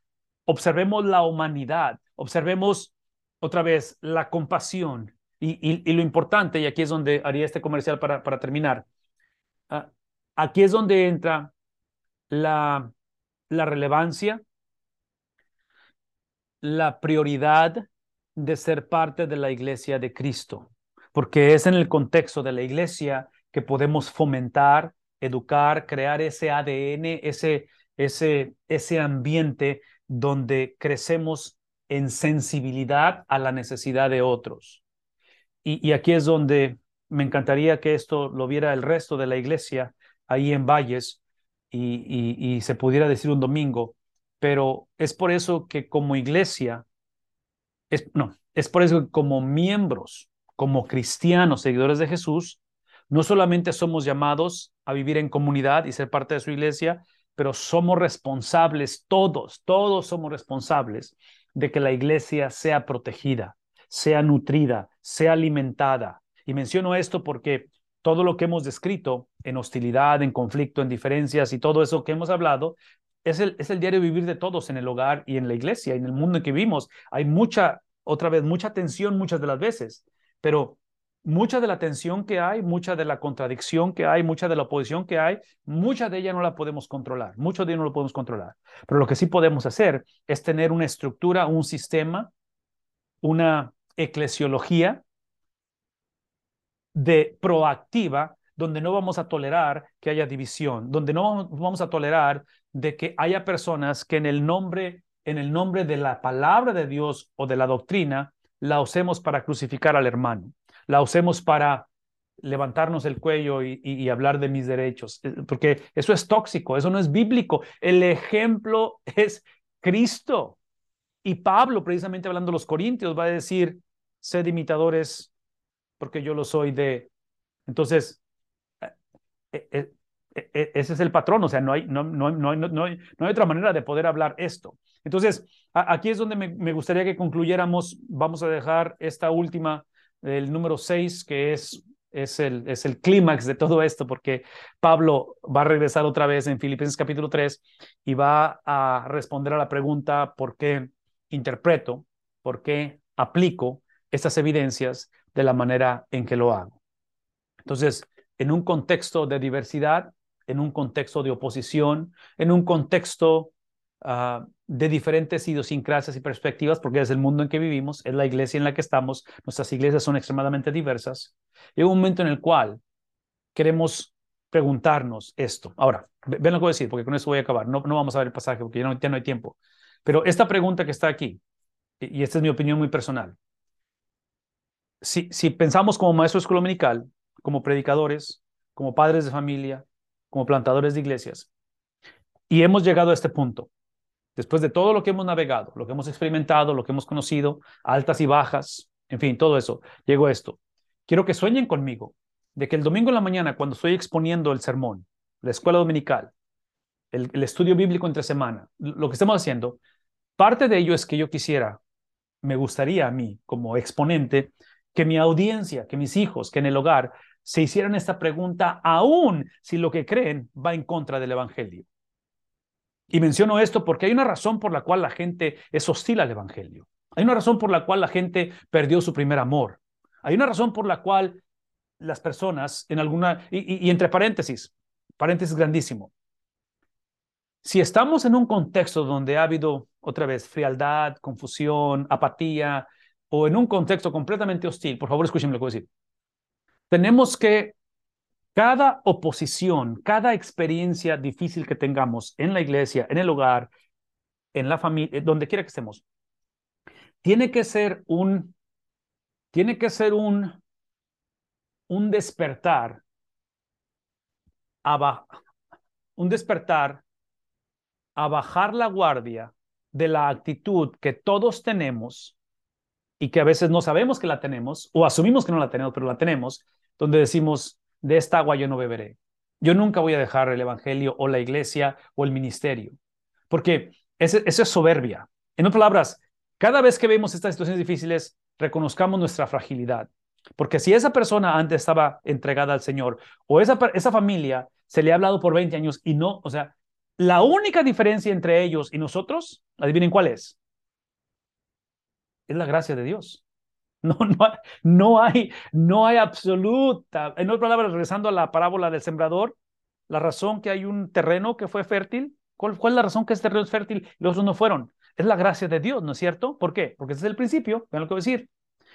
observemos la humanidad, observemos otra vez la compasión y, lo importante, y aquí es donde haría este comercial para, terminar, ah, aquí es donde entra la, la relevancia, la prioridad de ser parte de la iglesia de Cristo, porque es en el contexto de la iglesia que podemos fomentar, educar, crear ese ADN, ese, ese, ese ambiente donde crecemos en sensibilidad a la necesidad de otros. Y, aquí es donde me encantaría que esto lo viera el resto de la iglesia ahí en Valles y, se pudiera decir un domingo, pero es por eso que como iglesia, es, no, es por eso que como miembros, como cristianos, seguidores de Jesús, no solamente somos llamados a vivir en comunidad y ser parte de su iglesia, pero somos responsables, todos, todos somos responsables de que la iglesia sea protegida, sea nutrida, sea alimentada. Y menciono esto porque todo lo que hemos descrito en hostilidad, en conflicto, en diferencias y todo eso que hemos hablado, es el, es el diario vivir de todos en el hogar y en la iglesia, en el mundo en que vivimos. Hay mucha, otra vez, mucha tensión muchas de las veces, pero mucha de la tensión que hay, mucha de la contradicción que hay, mucha de la oposición que hay, mucha de ella no la podemos controlar, mucho de ella no lo podemos controlar. Pero lo que sí podemos hacer es tener una estructura, un sistema, una eclesiología de proactiva donde no vamos a tolerar que haya división, donde no vamos a tolerar de que haya personas que en el nombre en el nombre de la palabra de Dios o de la doctrina, la usemos para crucificar al hermano, la usemos para levantarnos el cuello y, hablar de mis derechos, eh, porque eso es tóxico, eso no es bíblico. El ejemplo es Cristo. Y Pablo, precisamente hablando de los Corintios, va a decir, sed imitadores porque yo lo soy de... Entonces, eh, eh, ese es el patrón, o sea, no hay, no, no, no, no, hay, no hay otra manera de poder hablar esto. Entonces, aquí es donde me, gustaría que concluyéramos. Vamos a dejar esta última, el número 6, que es es el, es el clímax de todo esto, porque Pablo va a regresar otra vez en Filipenses capítulo 3 y va a responder a la pregunta por qué interpreto, por qué aplico estas evidencias de la manera en que lo hago. Entonces, en un contexto de diversidad, en un contexto de oposición, en un contexto ah, de diferentes idiosincrasias y perspectivas, porque es el mundo en que vivimos, es la iglesia en la que estamos, nuestras iglesias son extremadamente diversas. Llega un momento en el cual queremos preguntarnos esto. Ahora, ven lo que voy a decir, porque con eso voy a acabar. No, no vamos a ver el pasaje porque ya no, ya no hay tiempo. Pero esta pregunta que está aquí, y esta es mi opinión muy personal, si, si pensamos como maestro de escuela dominical, como predicadores, como padres de familia, como plantadores de iglesias, y hemos llegado a este punto, después de todo lo que hemos navegado, lo que hemos experimentado, lo que hemos conocido, altas y bajas, en fin, todo eso, llegó a esto. Quiero que sueñen conmigo de que el domingo en la mañana, cuando estoy exponiendo el sermón, la escuela dominical, el, el estudio bíblico entre semana, lo que estamos haciendo, parte de ello es que yo quisiera, me gustaría a mí como exponente, que mi audiencia, que mis hijos, que en el hogar se hicieran esta pregunta, aún si lo que creen va en contra del Evangelio. Y menciono esto porque hay una razón por la cual la gente es hostil al Evangelio. Hay una razón por la cual la gente perdió su primer amor. Hay una razón por la cual las personas en alguna, y, entre paréntesis, paréntesis grandísimo, si estamos en un contexto donde ha habido otra vez frialdad, confusión, apatía, o en un contexto completamente hostil, por favor escúchenme lo que voy a decir, tenemos que cada oposición, cada experiencia difícil que tengamos en la iglesia, en el hogar, en la familia, donde quiera que estemos, tiene que ser un, tiene que ser un, un despertar, un despertar a bajar la guardia de la actitud que todos tenemos y que a veces no sabemos que la tenemos o asumimos que no la tenemos, pero la tenemos, donde decimos, de esta agua yo no beberé. Yo nunca voy a dejar el Evangelio o la iglesia o el ministerio, porque eso es soberbia. En otras palabras, cada vez que vemos estas situaciones difíciles, reconozcamos nuestra fragilidad. Porque si esa persona antes estaba entregada al Señor o esa, esa familia se le ha hablado por 20 años y no, o sea, la única diferencia entre ellos y nosotros, adivinen cuál es. Es la gracia de Dios. No, no, no, hay, no hay absoluta. En otras palabras, regresando a la parábola del sembrador, la razón que hay un terreno que fue fértil, ¿cuál, es la razón que este terreno es fértil y los otros no fueron? Es la gracia de Dios, ¿no es cierto? ¿Por qué? Porque ese es el principio, vean lo que voy a decir.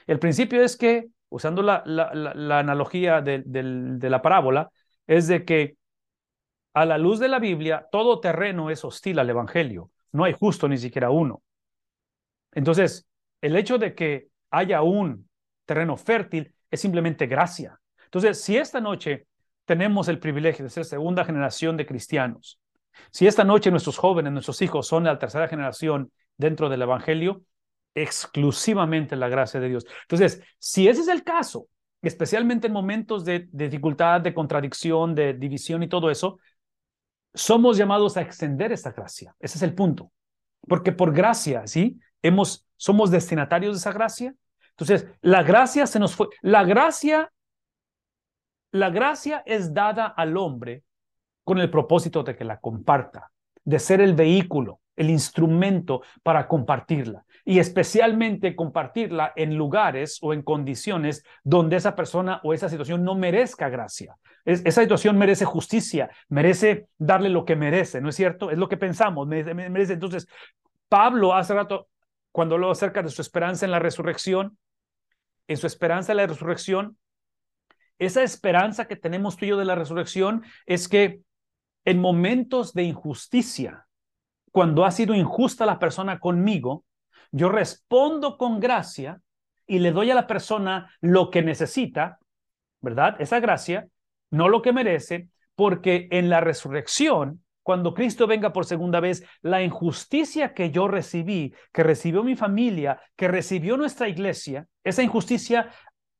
El principio es que, usando la, la, analogía de, de la parábola, es de que a la luz de la Biblia, todo terreno es hostil al Evangelio. No hay justo ni siquiera uno. Entonces, el hecho de que haya un terreno fértil, es simplemente gracia. Entonces, si esta noche tenemos el privilegio de ser segunda generación de cristianos, si esta noche nuestros jóvenes, nuestros hijos son la tercera generación dentro del Evangelio, exclusivamente la gracia de Dios. Entonces, si ese es el caso, especialmente en momentos de, dificultad, de contradicción, de división y todo eso, somos llamados a extender esta gracia. Ese es el punto. Porque por gracia, ¿sí? Hemos, somos destinatarios de esa gracia. Entonces, la gracia se nos fue. La gracia, la gracia es dada al hombre con el propósito de que la comparta, de ser el vehículo, el instrumento para compartirla y especialmente compartirla en lugares o en condiciones donde esa persona o esa situación no merezca gracia. esa situación merece justicia, merece darle lo que merece, ¿no es cierto? Es lo que pensamos, merece. Entonces, Pablo hace rato cuando lo acerca de su esperanza en la resurrección, en su esperanza en la resurrección, esa esperanza que tenemos tú y yo de la resurrección es que en momentos de injusticia, cuando ha sido injusta la persona conmigo, yo respondo con gracia y le doy a la persona lo que necesita, ¿verdad? Esa gracia, no lo que merece, porque en la resurrección, cuando Cristo venga por segunda vez, la injusticia que yo recibí, que recibió mi familia, que recibió nuestra iglesia, esa injusticia,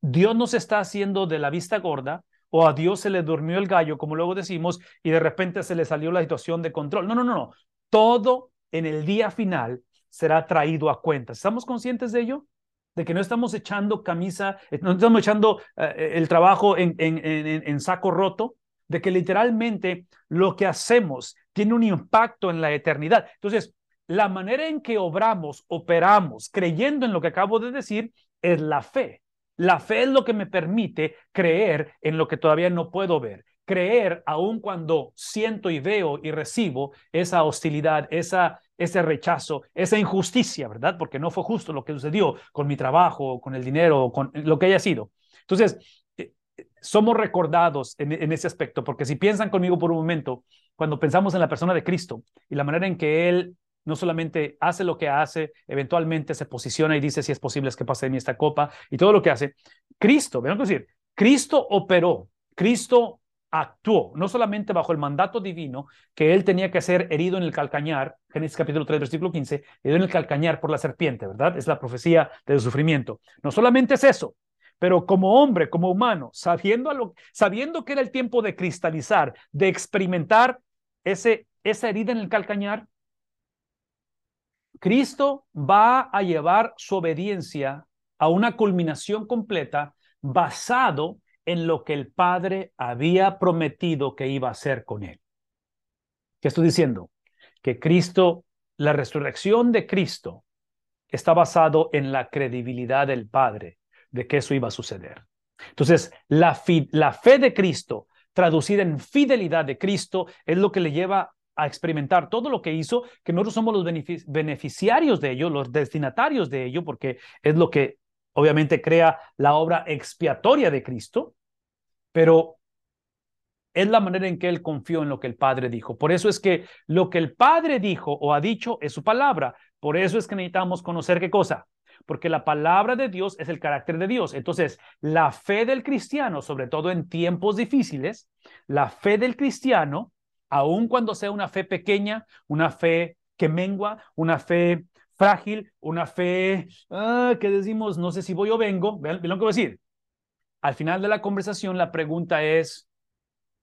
Dios nos está haciendo de la vista gorda, o a Dios se le durmió el gallo, como luego decimos, y de repente se le salió la situación de control. No, no, no, no. Todo en el día final será traído a cuenta. ¿Estamos conscientes de ello? De que no estamos echando camisa, eh, no estamos echando eh, el trabajo en saco roto, de que literalmente lo que hacemos tiene un impacto en la eternidad. Entonces, la manera en que obramos, operamos, creyendo en lo que acabo de decir, es la fe. La fe es lo que me permite creer en lo que todavía no puedo ver. Creer aun cuando siento y veo y recibo esa hostilidad, esa, ese rechazo, esa injusticia, ¿verdad? Porque no fue justo lo que sucedió con mi trabajo, con el dinero, con lo que haya sido. Entonces, somos recordados en, ese aspecto, porque si piensan conmigo por un momento, cuando pensamos en la persona de Cristo y la manera en que Él no solamente hace lo que hace, eventualmente se posiciona y dice si es posible es que pase de mí esta copa y todo lo que hace. Cristo, vean decir, Cristo operó, Cristo actuó, no solamente bajo el mandato divino, que él tenía que ser herido en el calcañar, Génesis capítulo 3, versículo 15, herido en el calcañar por la serpiente, ¿verdad? Es la profecía del sufrimiento. No solamente es eso, pero como hombre, como humano, sabiendo, lo, sabiendo que era el tiempo de cristalizar, de experimentar ese, esa herida en el calcañar, Cristo va a llevar su obediencia a una culminación completa basado en lo que el Padre había prometido que iba a hacer con él. ¿Qué estoy diciendo? Que Cristo, la resurrección de Cristo está basado en la credibilidad del Padre de que eso iba a suceder. Entonces, la, la fe de Cristo, traducida en fidelidad de Cristo, es lo que le lleva a experimentar todo lo que hizo, que nosotros somos los beneficiarios de ello, los destinatarios de ello, porque es lo que obviamente crea la obra expiatoria de Cristo, pero es la manera en que él confió en lo que el Padre dijo. Por eso es que lo que el Padre dijo o ha dicho es su palabra. Por eso es que necesitamos conocer qué cosa. Porque la palabra de Dios es el carácter de Dios. Entonces, la fe del cristiano, sobre todo en tiempos difíciles, la fe del cristiano aun cuando sea una fe pequeña, una fe que mengua, una fe frágil, una fe ah, que decimos, no sé si voy o vengo, vean, lo que decir. Al final de la conversación, la pregunta es,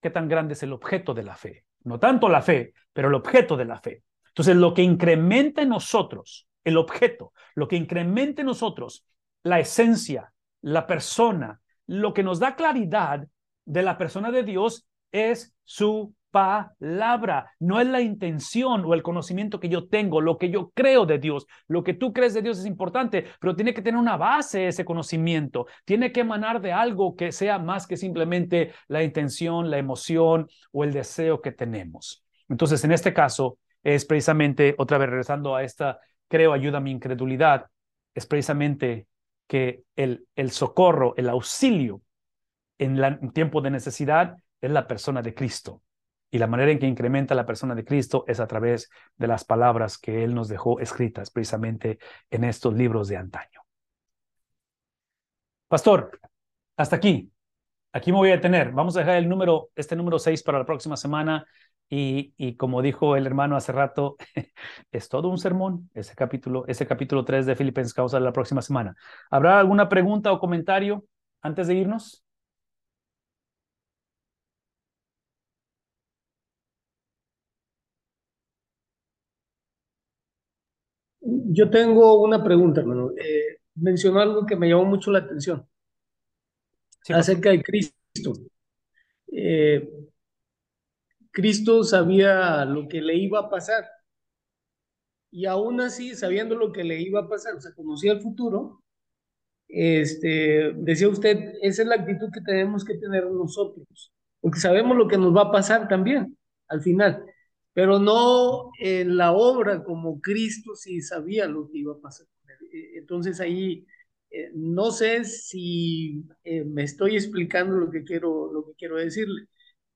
¿qué tan grande es el objeto de la fe? No tanto la fe, pero el objeto de la fe. Entonces, lo que incrementa en nosotros, el objeto, lo que incrementa en nosotros la esencia, la persona, lo que nos da claridad de la persona de Dios es su palabra, no es la intención o el conocimiento que yo tengo, lo que yo creo de Dios. Lo que tú crees de Dios es importante, pero tiene que tener una base ese conocimiento, tiene que emanar de algo que sea más que simplemente la intención, la emoción o el deseo que tenemos. Entonces, en este caso, es precisamente, otra vez regresando a esta, creo, ayuda a mi incredulidad, es precisamente que el, socorro, el auxilio en, la, en tiempo de necesidad es la persona de Cristo. Y la manera en que incrementa la persona de Cristo es a través de las palabras que Él nos dejó escritas precisamente en estos libros de antaño. Pastor, hasta aquí. Aquí me voy a detener. Vamos a dejar el número, este número 6 para la próxima semana. Y, y, como dijo el hermano hace rato, es todo un sermón ese capítulo, ese capítulo 3 de Filipenses causa de la próxima semana. ¿Habrá alguna pregunta o comentario antes de irnos? Yo tengo una pregunta, hermano. Eh, mencionó algo que me llamó mucho la atención acerca de Cristo. Eh, Cristo sabía lo que le iba a pasar. Y aún así, sabiendo lo que le iba a pasar, o sea, conocía el futuro, este, decía usted, esa es la actitud que tenemos que tener nosotros, porque sabemos lo que nos va a pasar también al final pero no en la obra como Cristo sí sabía lo que iba a pasar. Entonces ahí eh, no sé si eh, me estoy explicando lo que quiero, lo que quiero decirle.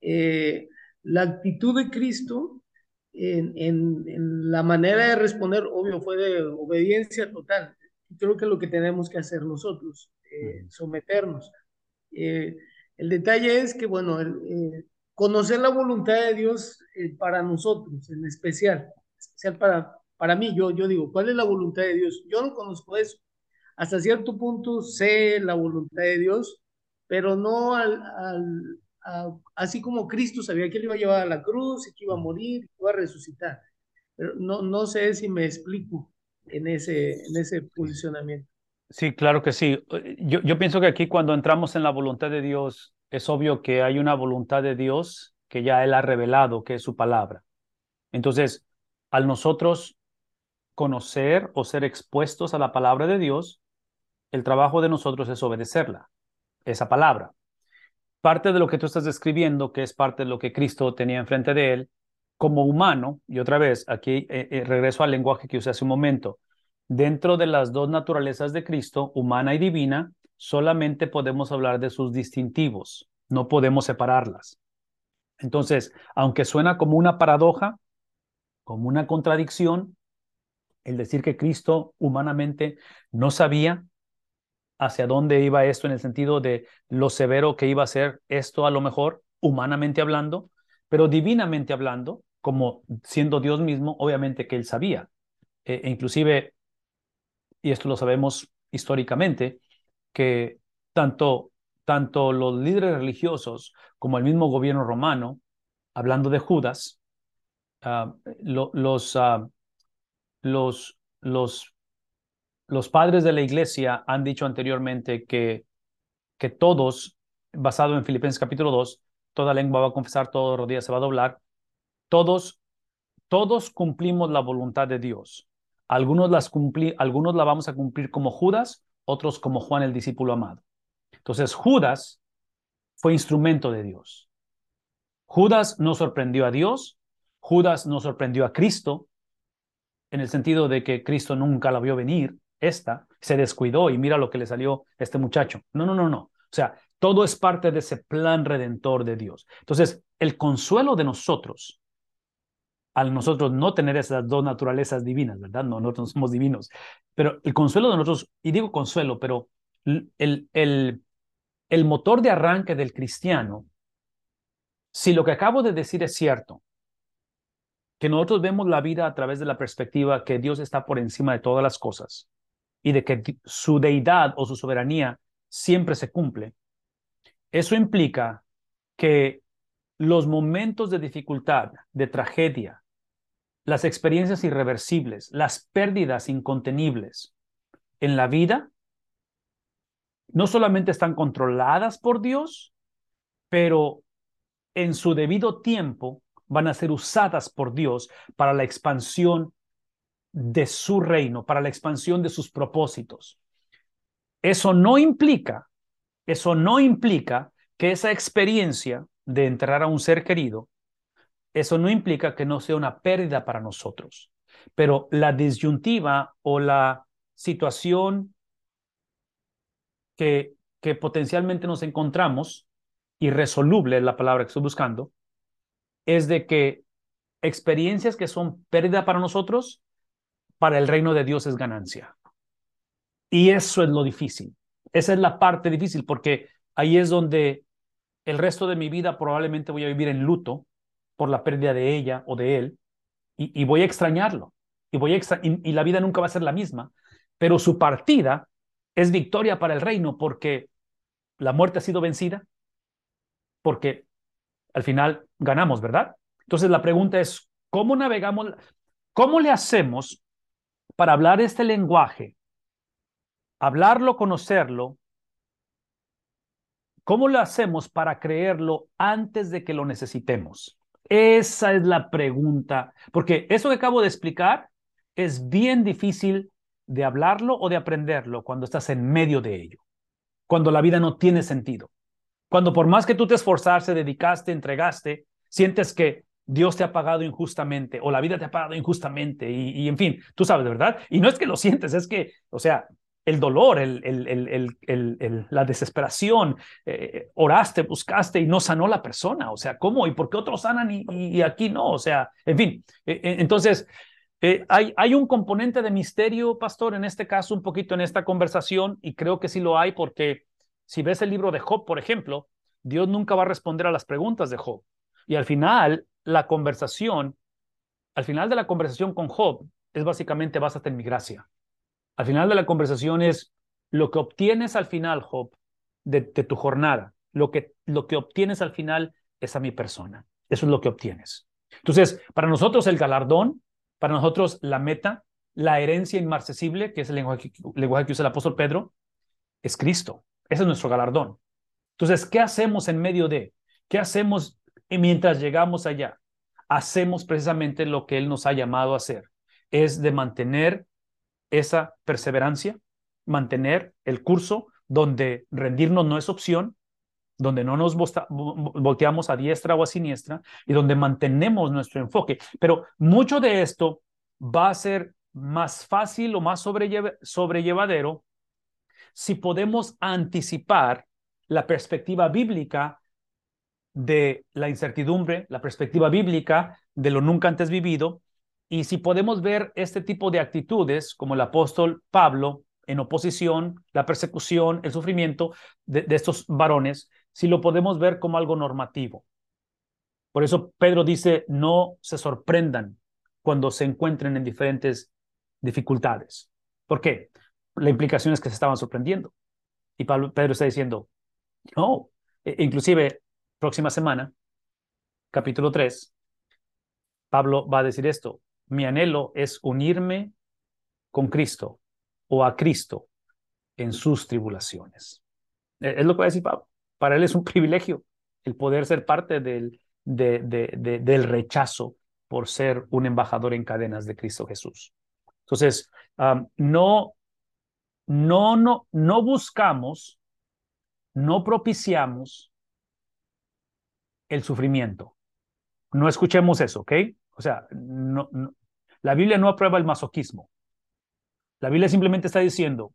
Eh, la actitud de Cristo en, en, la manera de responder, obvio, fue de obediencia total. Creo que lo que tenemos que hacer nosotros, eh, someternos. Eh, el detalle es que, bueno, eh, conocer la voluntad de Dios para nosotros, en especial, especial para, para mí, yo, yo digo, ¿cuál es la voluntad de Dios? Yo no conozco eso. Hasta cierto punto sé la voluntad de Dios, pero no al, al, así como Cristo sabía que él iba a llevar a la cruz y que iba a morir, que iba a resucitar. Pero no, no sé si me explico en ese, en ese posicionamiento. Sí, claro que sí. Yo, yo pienso que aquí cuando entramos en la voluntad de Dios, es obvio que hay una voluntad de Dios que ya Él ha revelado, que es su palabra. Entonces, al nosotros conocer o ser expuestos a la palabra de Dios, el trabajo de nosotros es obedecerla, esa palabra parte de lo que tú estás describiendo, que es parte de lo que Cristo tenía enfrente de él, como humano, y otra vez, aquí eh, eh, regreso al lenguaje que usé hace un momento, dentro de las dos naturalezas de Cristo, humana y divina, solamente podemos hablar de sus distintivos, no podemos separarlas. Entonces, aunque suena como una paradoja, como una contradicción, el decir que Cristo humanamente no sabía hacia dónde iba esto en el sentido de lo severo que iba a ser esto a lo mejor, humanamente hablando, pero divinamente hablando, como siendo Dios mismo, obviamente que él sabía. E, e inclusive, y esto lo sabemos históricamente, que tanto, tanto los líderes religiosos como el mismo gobierno romano, hablando de Judas, ah, los, uh, los, los los padres de la iglesia han dicho anteriormente que, que todos, basado en Filipenses capítulo 2, toda lengua va a confesar, todo rodilla se va a doblar, todos, todos cumplimos la voluntad de Dios. Algunos, las cumplí, algunos la vamos a cumplir como Judas, otros como Juan el discípulo amado. Entonces, Judas fue instrumento de Dios. Judas no sorprendió a Dios, Judas no sorprendió a Cristo, en el sentido de que Cristo nunca la vio venir, esta se descuidó y mira lo que le salió a este muchacho. No, no, no, no. O sea, todo es parte de ese plan redentor de Dios. Entonces, el consuelo de nosotros, al nosotros no tener esas dos naturalezas divinas, ¿verdad? No, nosotros somos divinos, pero el consuelo de nosotros, y digo consuelo, pero el, el, el motor de arranque del cristiano, si lo que acabo de decir es cierto, que nosotros vemos la vida a través de la perspectiva que Dios está por encima de todas las cosas, y de que su deidad o su soberanía siempre se cumple, eso implica que los momentos de dificultad, de tragedia, las experiencias irreversibles, las pérdidas incontenibles en la vida, no solamente están controladas por Dios, pero en su debido tiempo van a ser usadas por Dios para la expansión de su reino, para la expansión de sus propósitos. Eso no implica, eso no implica que esa experiencia de enterrar a un ser querido, eso no implica que no sea una pérdida para nosotros. Pero la disyuntiva o la situación que, que potencialmente nos encontramos, irresoluble es la palabra que estoy buscando, es de que experiencias que son pérdida para nosotros para el reino de Dios es ganancia. Y eso es lo difícil. Esa es la parte difícil porque ahí es donde el resto de mi vida probablemente voy a vivir en luto por la pérdida de ella o de él y, voy a extrañarlo y, voy a y la vida nunca va a ser la misma, pero su partida es victoria para el reino porque la muerte ha sido vencida, porque al final ganamos, ¿verdad? Entonces la pregunta es, ¿cómo navegamos? ¿Cómo le hacemos para hablar este lenguaje, hablarlo, conocerlo, ¿cómo lo hacemos para creerlo antes de que lo necesitemos? Esa es la pregunta, porque eso que acabo de explicar es bien difícil de hablarlo o de aprenderlo cuando estás en medio de ello, cuando la vida no tiene sentido, cuando por más que tú te esforzaste, dedicaste, entregaste, sientes que Dios te ha pagado injustamente o la vida te ha pagado injustamente y, en fin, tú sabes, ¿verdad? Y no es que lo sientes, es que, o sea, el dolor, el, el, la desesperación, eh, oraste, buscaste y no sanó la persona. O sea, ¿cómo? ¿Y por qué otros sanan y, aquí no? O sea, en fin. Eh, eh, entonces, hay, hay un componente de misterio, pastor, en este caso, un poquito en esta conversación, y creo que sí lo hay porque si ves el libro de Job, por ejemplo, Dios nunca va a responder a las preguntas de Job. Y al final, la conversación, al final de la conversación con Job, es básicamente básate en mi gracia. Al final de la conversación es lo que obtienes al final, Job, de, tu jornada. Lo que, lo que obtienes al final es a mi persona. Eso es lo que obtienes. Entonces, para nosotros el galardón, para nosotros la meta, la herencia inmarcesible, que es el lenguaje, lenguaje que usa el apóstol Pedro, es Cristo. Ese es nuestro galardón. Entonces, ¿qué hacemos en medio de? ¿Qué hacemos mientras llegamos allá? Hacemos precisamente lo que Él nos ha llamado a hacer, es de mantener esa perseverancia, mantener el curso donde rendirnos no es opción, donde no nos volteamos a diestra o a siniestra y donde mantenemos nuestro enfoque. Pero mucho de esto va a ser más fácil o más sobrellevadero si podemos anticipar la perspectiva bíblica de la incertidumbre, la perspectiva bíblica de lo nunca antes vivido y si podemos ver este tipo de actitudes, como el apóstol Pablo, en oposición, la persecución, el sufrimiento de, estos varones, si lo podemos ver como algo normativo. Por eso Pedro dice, no se sorprendan cuando se encuentren en diferentes dificultades. ¿Por qué? La implicación es que se estaban sorprendiendo. Y Pablo, Pedro está diciendo, no, e, inclusive próxima semana, capítulo 3, Pablo va a decir esto, mi anhelo es unirme con Cristo o a Cristo en sus tribulaciones. E, es lo que va a decir Pablo. Para él es un privilegio el poder ser parte del, del rechazo por ser un embajador en cadenas de Cristo Jesús. Entonces, no, no, no, no buscamos, no propiciamos el sufrimiento. No escuchemos eso, ¿ok? O sea, no, la Biblia no aprueba el masoquismo. La Biblia simplemente está diciendo,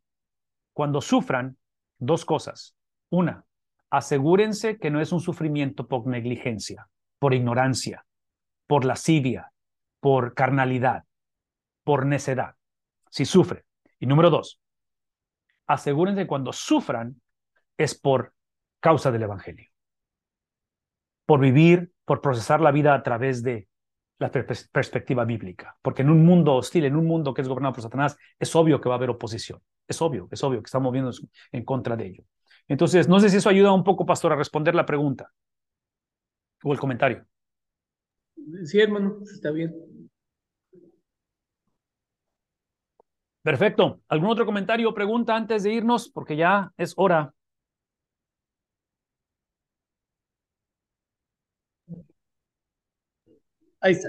cuando sufran, dos cosas. Una, asegúrense que no es un sufrimiento por negligencia, por ignorancia, por lascivia, por carnalidad, por necedad. Si sufre. Y número dos, asegúrense que cuando sufran es por causa del Evangelio. Por vivir, por procesar la vida a través de la perspectiva bíblica, porque en un mundo hostil, en un mundo que es gobernado por Satanás, es obvio que va a haber oposición, es obvio, es obvio que estamos viendo en contra de ello. Entonces, no sé si eso ayuda un poco, pastor, a responder la pregunta o el comentario. Sí, hermano, está bien. Perfecto. ¿Algún otro comentario o pregunta antes de irnos? Porque ya es hora. Ahí está.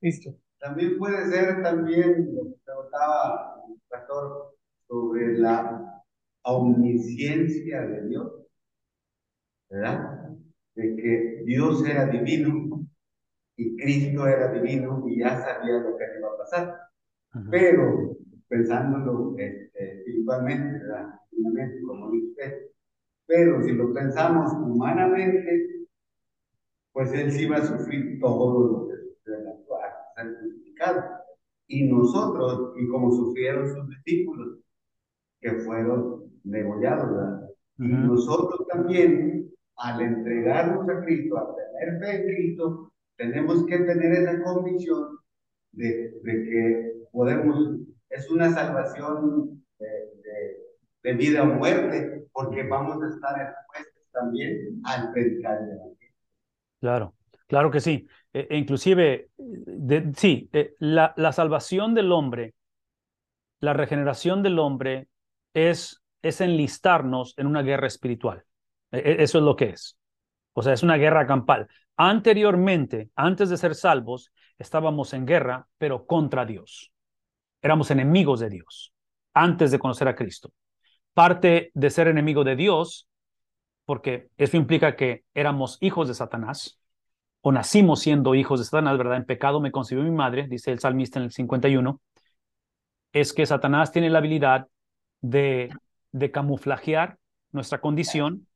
Listo. También puede ser, también, preguntaba el pastor sobre la omnisciencia de Dios, ¿verdad? De que Dios era divino y Cristo era divino y ya sabía lo que iba a pasar. Pero, pensándolo este, espiritualmente, ¿verdad? Como dice usted, pero si lo pensamos humanamente, pues él sí va a sufrir todo lo que sufrió en la crucificado. Y nosotros, y como sufrieron sus discípulos, que fueron degollados, ¿verdad? Y nosotros también, al entregarnos a Cristo, al tener fe en Cristo, tenemos que tener esa convicción de, de que podemos, es una salvación de, de, de, vida o muerte, porque vamos a estar expuestos también al predicar. Claro, claro que sí. E, e inclusive, sí, e, la, la, salvación del hombre, la regeneración del hombre es, es enlistarnos en una guerra espiritual. eso es lo que es. O sea, es una guerra campal. Anteriormente, antes de ser salvos, estábamos en guerra, pero contra Dios. Éramos enemigos de Dios, antes de conocer a Cristo. Parte de ser enemigo de Dios porque eso implica que éramos hijos de Satanás, o nacimos siendo hijos de Satanás, ¿verdad? En pecado me concibió mi madre, dice el salmista en el 51, es que Satanás tiene la habilidad de, de camuflajear nuestra condición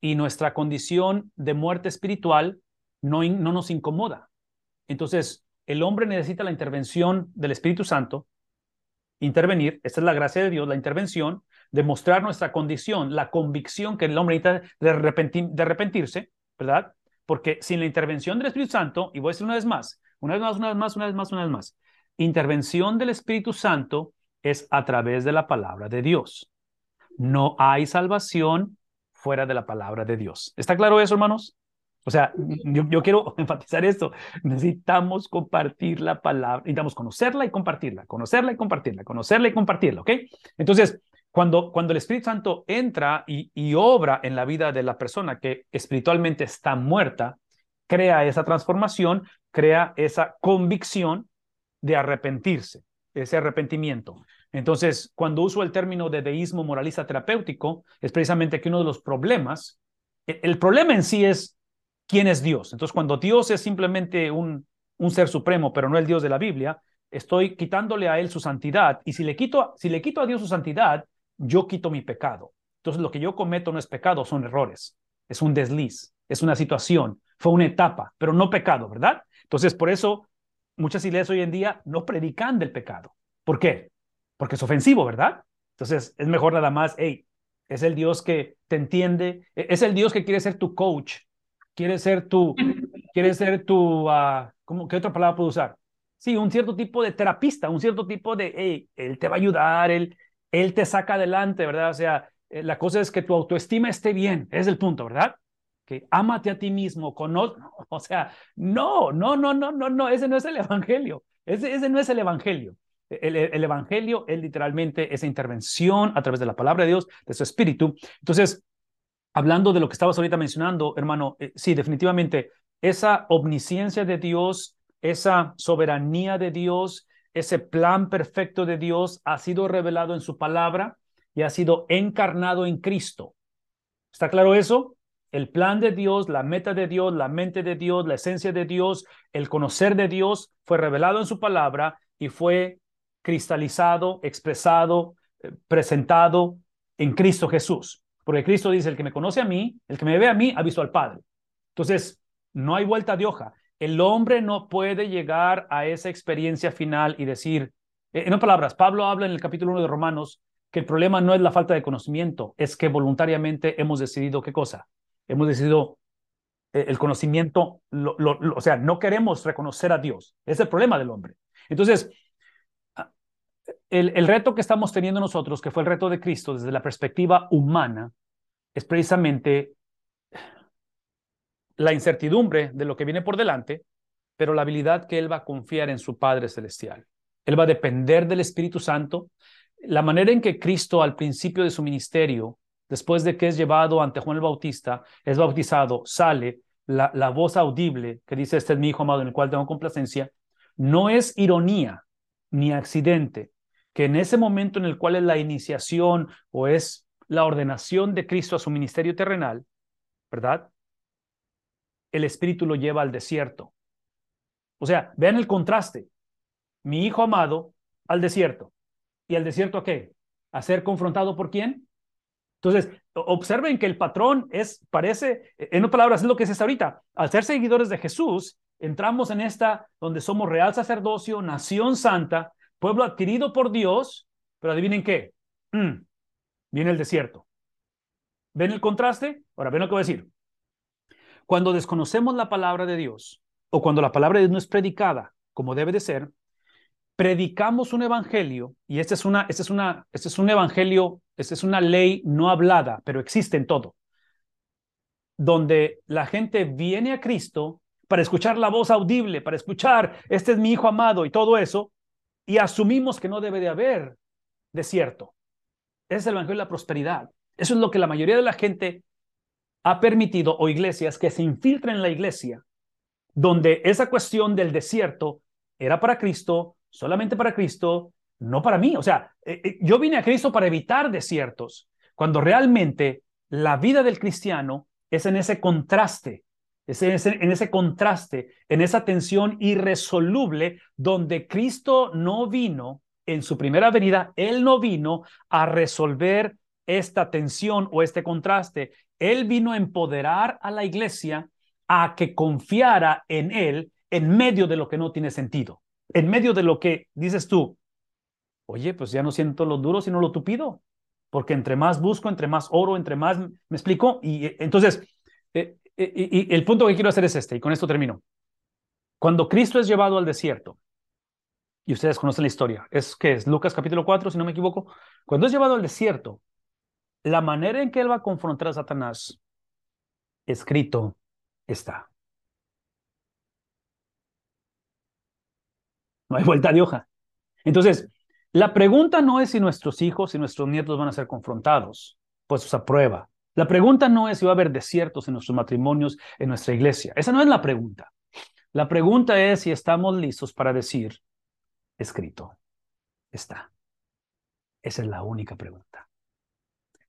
y nuestra condición de muerte espiritual no, no nos incomoda. Entonces, el hombre necesita la intervención del Espíritu Santo, intervenir, esta es la gracia de Dios, la intervención, demostrar nuestra condición, la convicción que el hombre necesita de, de arrepentirse, ¿verdad? Porque sin la intervención del Espíritu Santo, y voy a decir una vez más, una vez más, una vez más, una vez más, una vez más, intervención del Espíritu Santo es a través de la palabra de Dios. No hay salvación fuera de la palabra de Dios. ¿Está claro eso, hermanos? O sea, yo, quiero enfatizar esto. Necesitamos compartir la palabra, necesitamos conocerla y compartirla, conocerla y compartirla, conocerla y compartirla, ¿ok? Entonces, cuando, cuando el Espíritu Santo entra y, y obra en la vida de la persona que espiritualmente está muerta, crea esa transformación, crea esa convicción de arrepentirse, ese arrepentimiento. Entonces, cuando uso el término de deísmo moralista terapéutico, es precisamente que uno de los problemas, el, problema en sí es quién es Dios. Entonces, cuando Dios es simplemente un, un ser supremo, pero no el Dios de la Biblia, estoy quitándole a él su santidad. Y si le quito, si le quito a Dios su santidad, yo quito mi pecado. Entonces, lo que yo cometo no es pecado, son errores. Es un desliz, es una situación, fue una etapa, pero no pecado, ¿verdad? Entonces, por eso muchas iglesias hoy en día no predican del pecado. ¿Por qué? Porque es ofensivo, ¿verdad? Entonces, es mejor nada más, hey, es el Dios que te entiende, e-, es el Dios que quiere ser tu coach, quiere ser tu, quiere ser tu, uh, ¿cómo, ¿qué otra palabra puedo usar? Sí, un cierto tipo de terapista, un cierto tipo de, hey, él te va a ayudar, él, él te saca adelante, ¿verdad? O sea, eh, la cosa es que tu autoestima esté bien, es el punto, ¿verdad? que ámate a ti mismo, conoce, o sea, no, no, no, no, no, no, ese no es el evangelio, ese, ese no es el evangelio. El, el, evangelio es literalmente esa intervención a través de la palabra de Dios, de su espíritu. Entonces, hablando de lo que estabas ahorita mencionando, hermano, eh, sí, definitivamente, esa omnisciencia de Dios, esa soberanía de Dios, ese plan perfecto de Dios ha sido revelado en su palabra y ha sido encarnado en Cristo. ¿Está claro eso? El plan de Dios, la meta de Dios, la mente de Dios, la esencia de Dios, el conocer de Dios fue revelado en su palabra y fue cristalizado, expresado, eh, presentado en Cristo Jesús. Porque Cristo dice, el que me conoce a mí, el que me ve a mí, ha visto al Padre. Entonces, no hay vuelta de hoja. El hombre no puede llegar a esa experiencia final y decir, eh, en otras palabras, Pablo habla en el capítulo 1 de Romanos que el problema no es la falta de conocimiento, es que voluntariamente hemos decidido qué cosa? hemos decidido eh, el conocimiento, o sea, no queremos reconocer a Dios. Es el problema del hombre. Entonces, ah, el, el, reto que estamos teniendo nosotros, que fue el reto de Cristo desde la perspectiva humana, es precisamente la incertidumbre de lo que viene por delante, pero la habilidad que Él va a confiar en su Padre Celestial. Él va a depender del Espíritu Santo. La manera en que Cristo al principio de su ministerio después de que es llevado ante Juan el Bautista, es bautizado, sale la, la voz audible que dice, este es mi hijo amado en el cual tengo complacencia, no es ironía ni accidente, que en ese momento en el cual es la iniciación o es la ordenación de Cristo a su ministerio terrenal, ¿verdad? El Espíritu lo lleva al desierto. O sea, vean el contraste. Mi hijo amado al desierto. ¿Y al desierto a qué? ¿A ser confrontado por quién? Entonces, observen que el patrón es, parece, en otras palabras, es lo que es ahorita. Al ser seguidores de Jesús, entramos en esta donde somos real sacerdocio, nación santa, pueblo adquirido por Dios, pero adivinen qué, mm, viene el desierto. ¿Ven el contraste? Ahora, ven lo que voy a decir. Cuando desconocemos la palabra de Dios o cuando la palabra de Dios no es predicada como debe de ser, predicamos un evangelio, y este es, una, este es, una, este es un evangelio, esta es una ley no hablada, pero existe en todo, donde la gente viene a Cristo para escuchar la voz audible, para escuchar, este es mi hijo amado y todo eso, y asumimos que no debe de haber desierto. Ese es el evangelio de la prosperidad. Eso es lo que la mayoría de la gente ha permitido, o iglesias, que se infiltren en la iglesia, donde esa cuestión del desierto era para Cristo, solamente para Cristo, no para mí. O sea, eh, eh, yo vine a Cristo para evitar desiertos, cuando realmente la vida del cristiano es en ese contraste, es en ese, en ese contraste, en esa tensión irresoluble donde Cristo no vino en su primera venida, Él no vino a resolver esta tensión o este contraste. Él vino a empoderar a la iglesia a que confiara en Él en medio de lo que no tiene sentido, en medio de lo que dices tú, oye, pues ya no siento lo duro, sino lo tupido, porque entre más busco, entre más oro, entre más, ¿me explico? Y eh, entonces, eh, eh, y el punto que quiero hacer es este, y con esto termino. Cuando Cristo es llevado al desierto, y ustedes conocen la historia, es que es Lucas capítulo 4, si no me equivoco, cuando es llevado al desierto, la manera en que él va a confrontar a Satanás, escrito está. No hay vuelta de hoja. Entonces, la pregunta no es si nuestros hijos y nuestros nietos van a ser confrontados, pues a prueba. La pregunta no es si va a haber desiertos en nuestros matrimonios, en nuestra iglesia. Esa no es la pregunta. La pregunta es si estamos listos para decir, escrito, está. Esa es la única pregunta.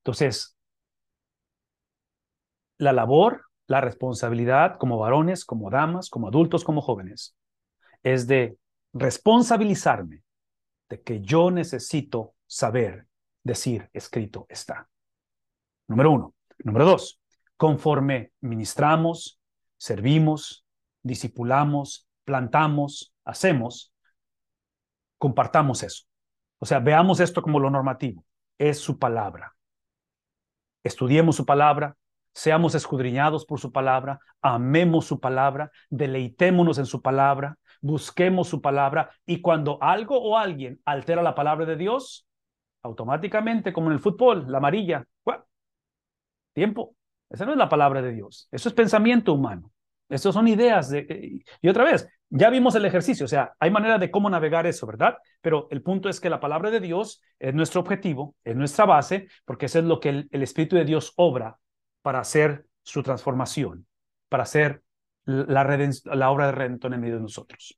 Entonces, la labor, la responsabilidad como varones, como damas, como adultos, como jóvenes, es de responsabilizarme de que yo necesito saber decir escrito está. Número uno. Número dos, conforme ministramos, servimos, discipulamos, plantamos, hacemos, compartamos eso. O sea, veamos esto como lo normativo. Es su palabra. Estudiemos su palabra, seamos escudriñados por su palabra, amemos su palabra, deleitémonos en su palabra, busquemos su palabra y cuando algo o alguien altera la palabra de Dios, automáticamente, como en el fútbol, la amarilla, tiempo. Esa no es la palabra de Dios, eso es pensamiento humano. Esas son ideas de... Y otra vez, ya vimos el ejercicio, o sea, hay manera de cómo navegar eso, ¿verdad? Pero el punto es que la palabra de Dios es nuestro objetivo, es nuestra base, porque eso es lo que el, Espíritu de Dios obra para hacer su transformación, para hacer la, la obra de redentor en medio de nosotros.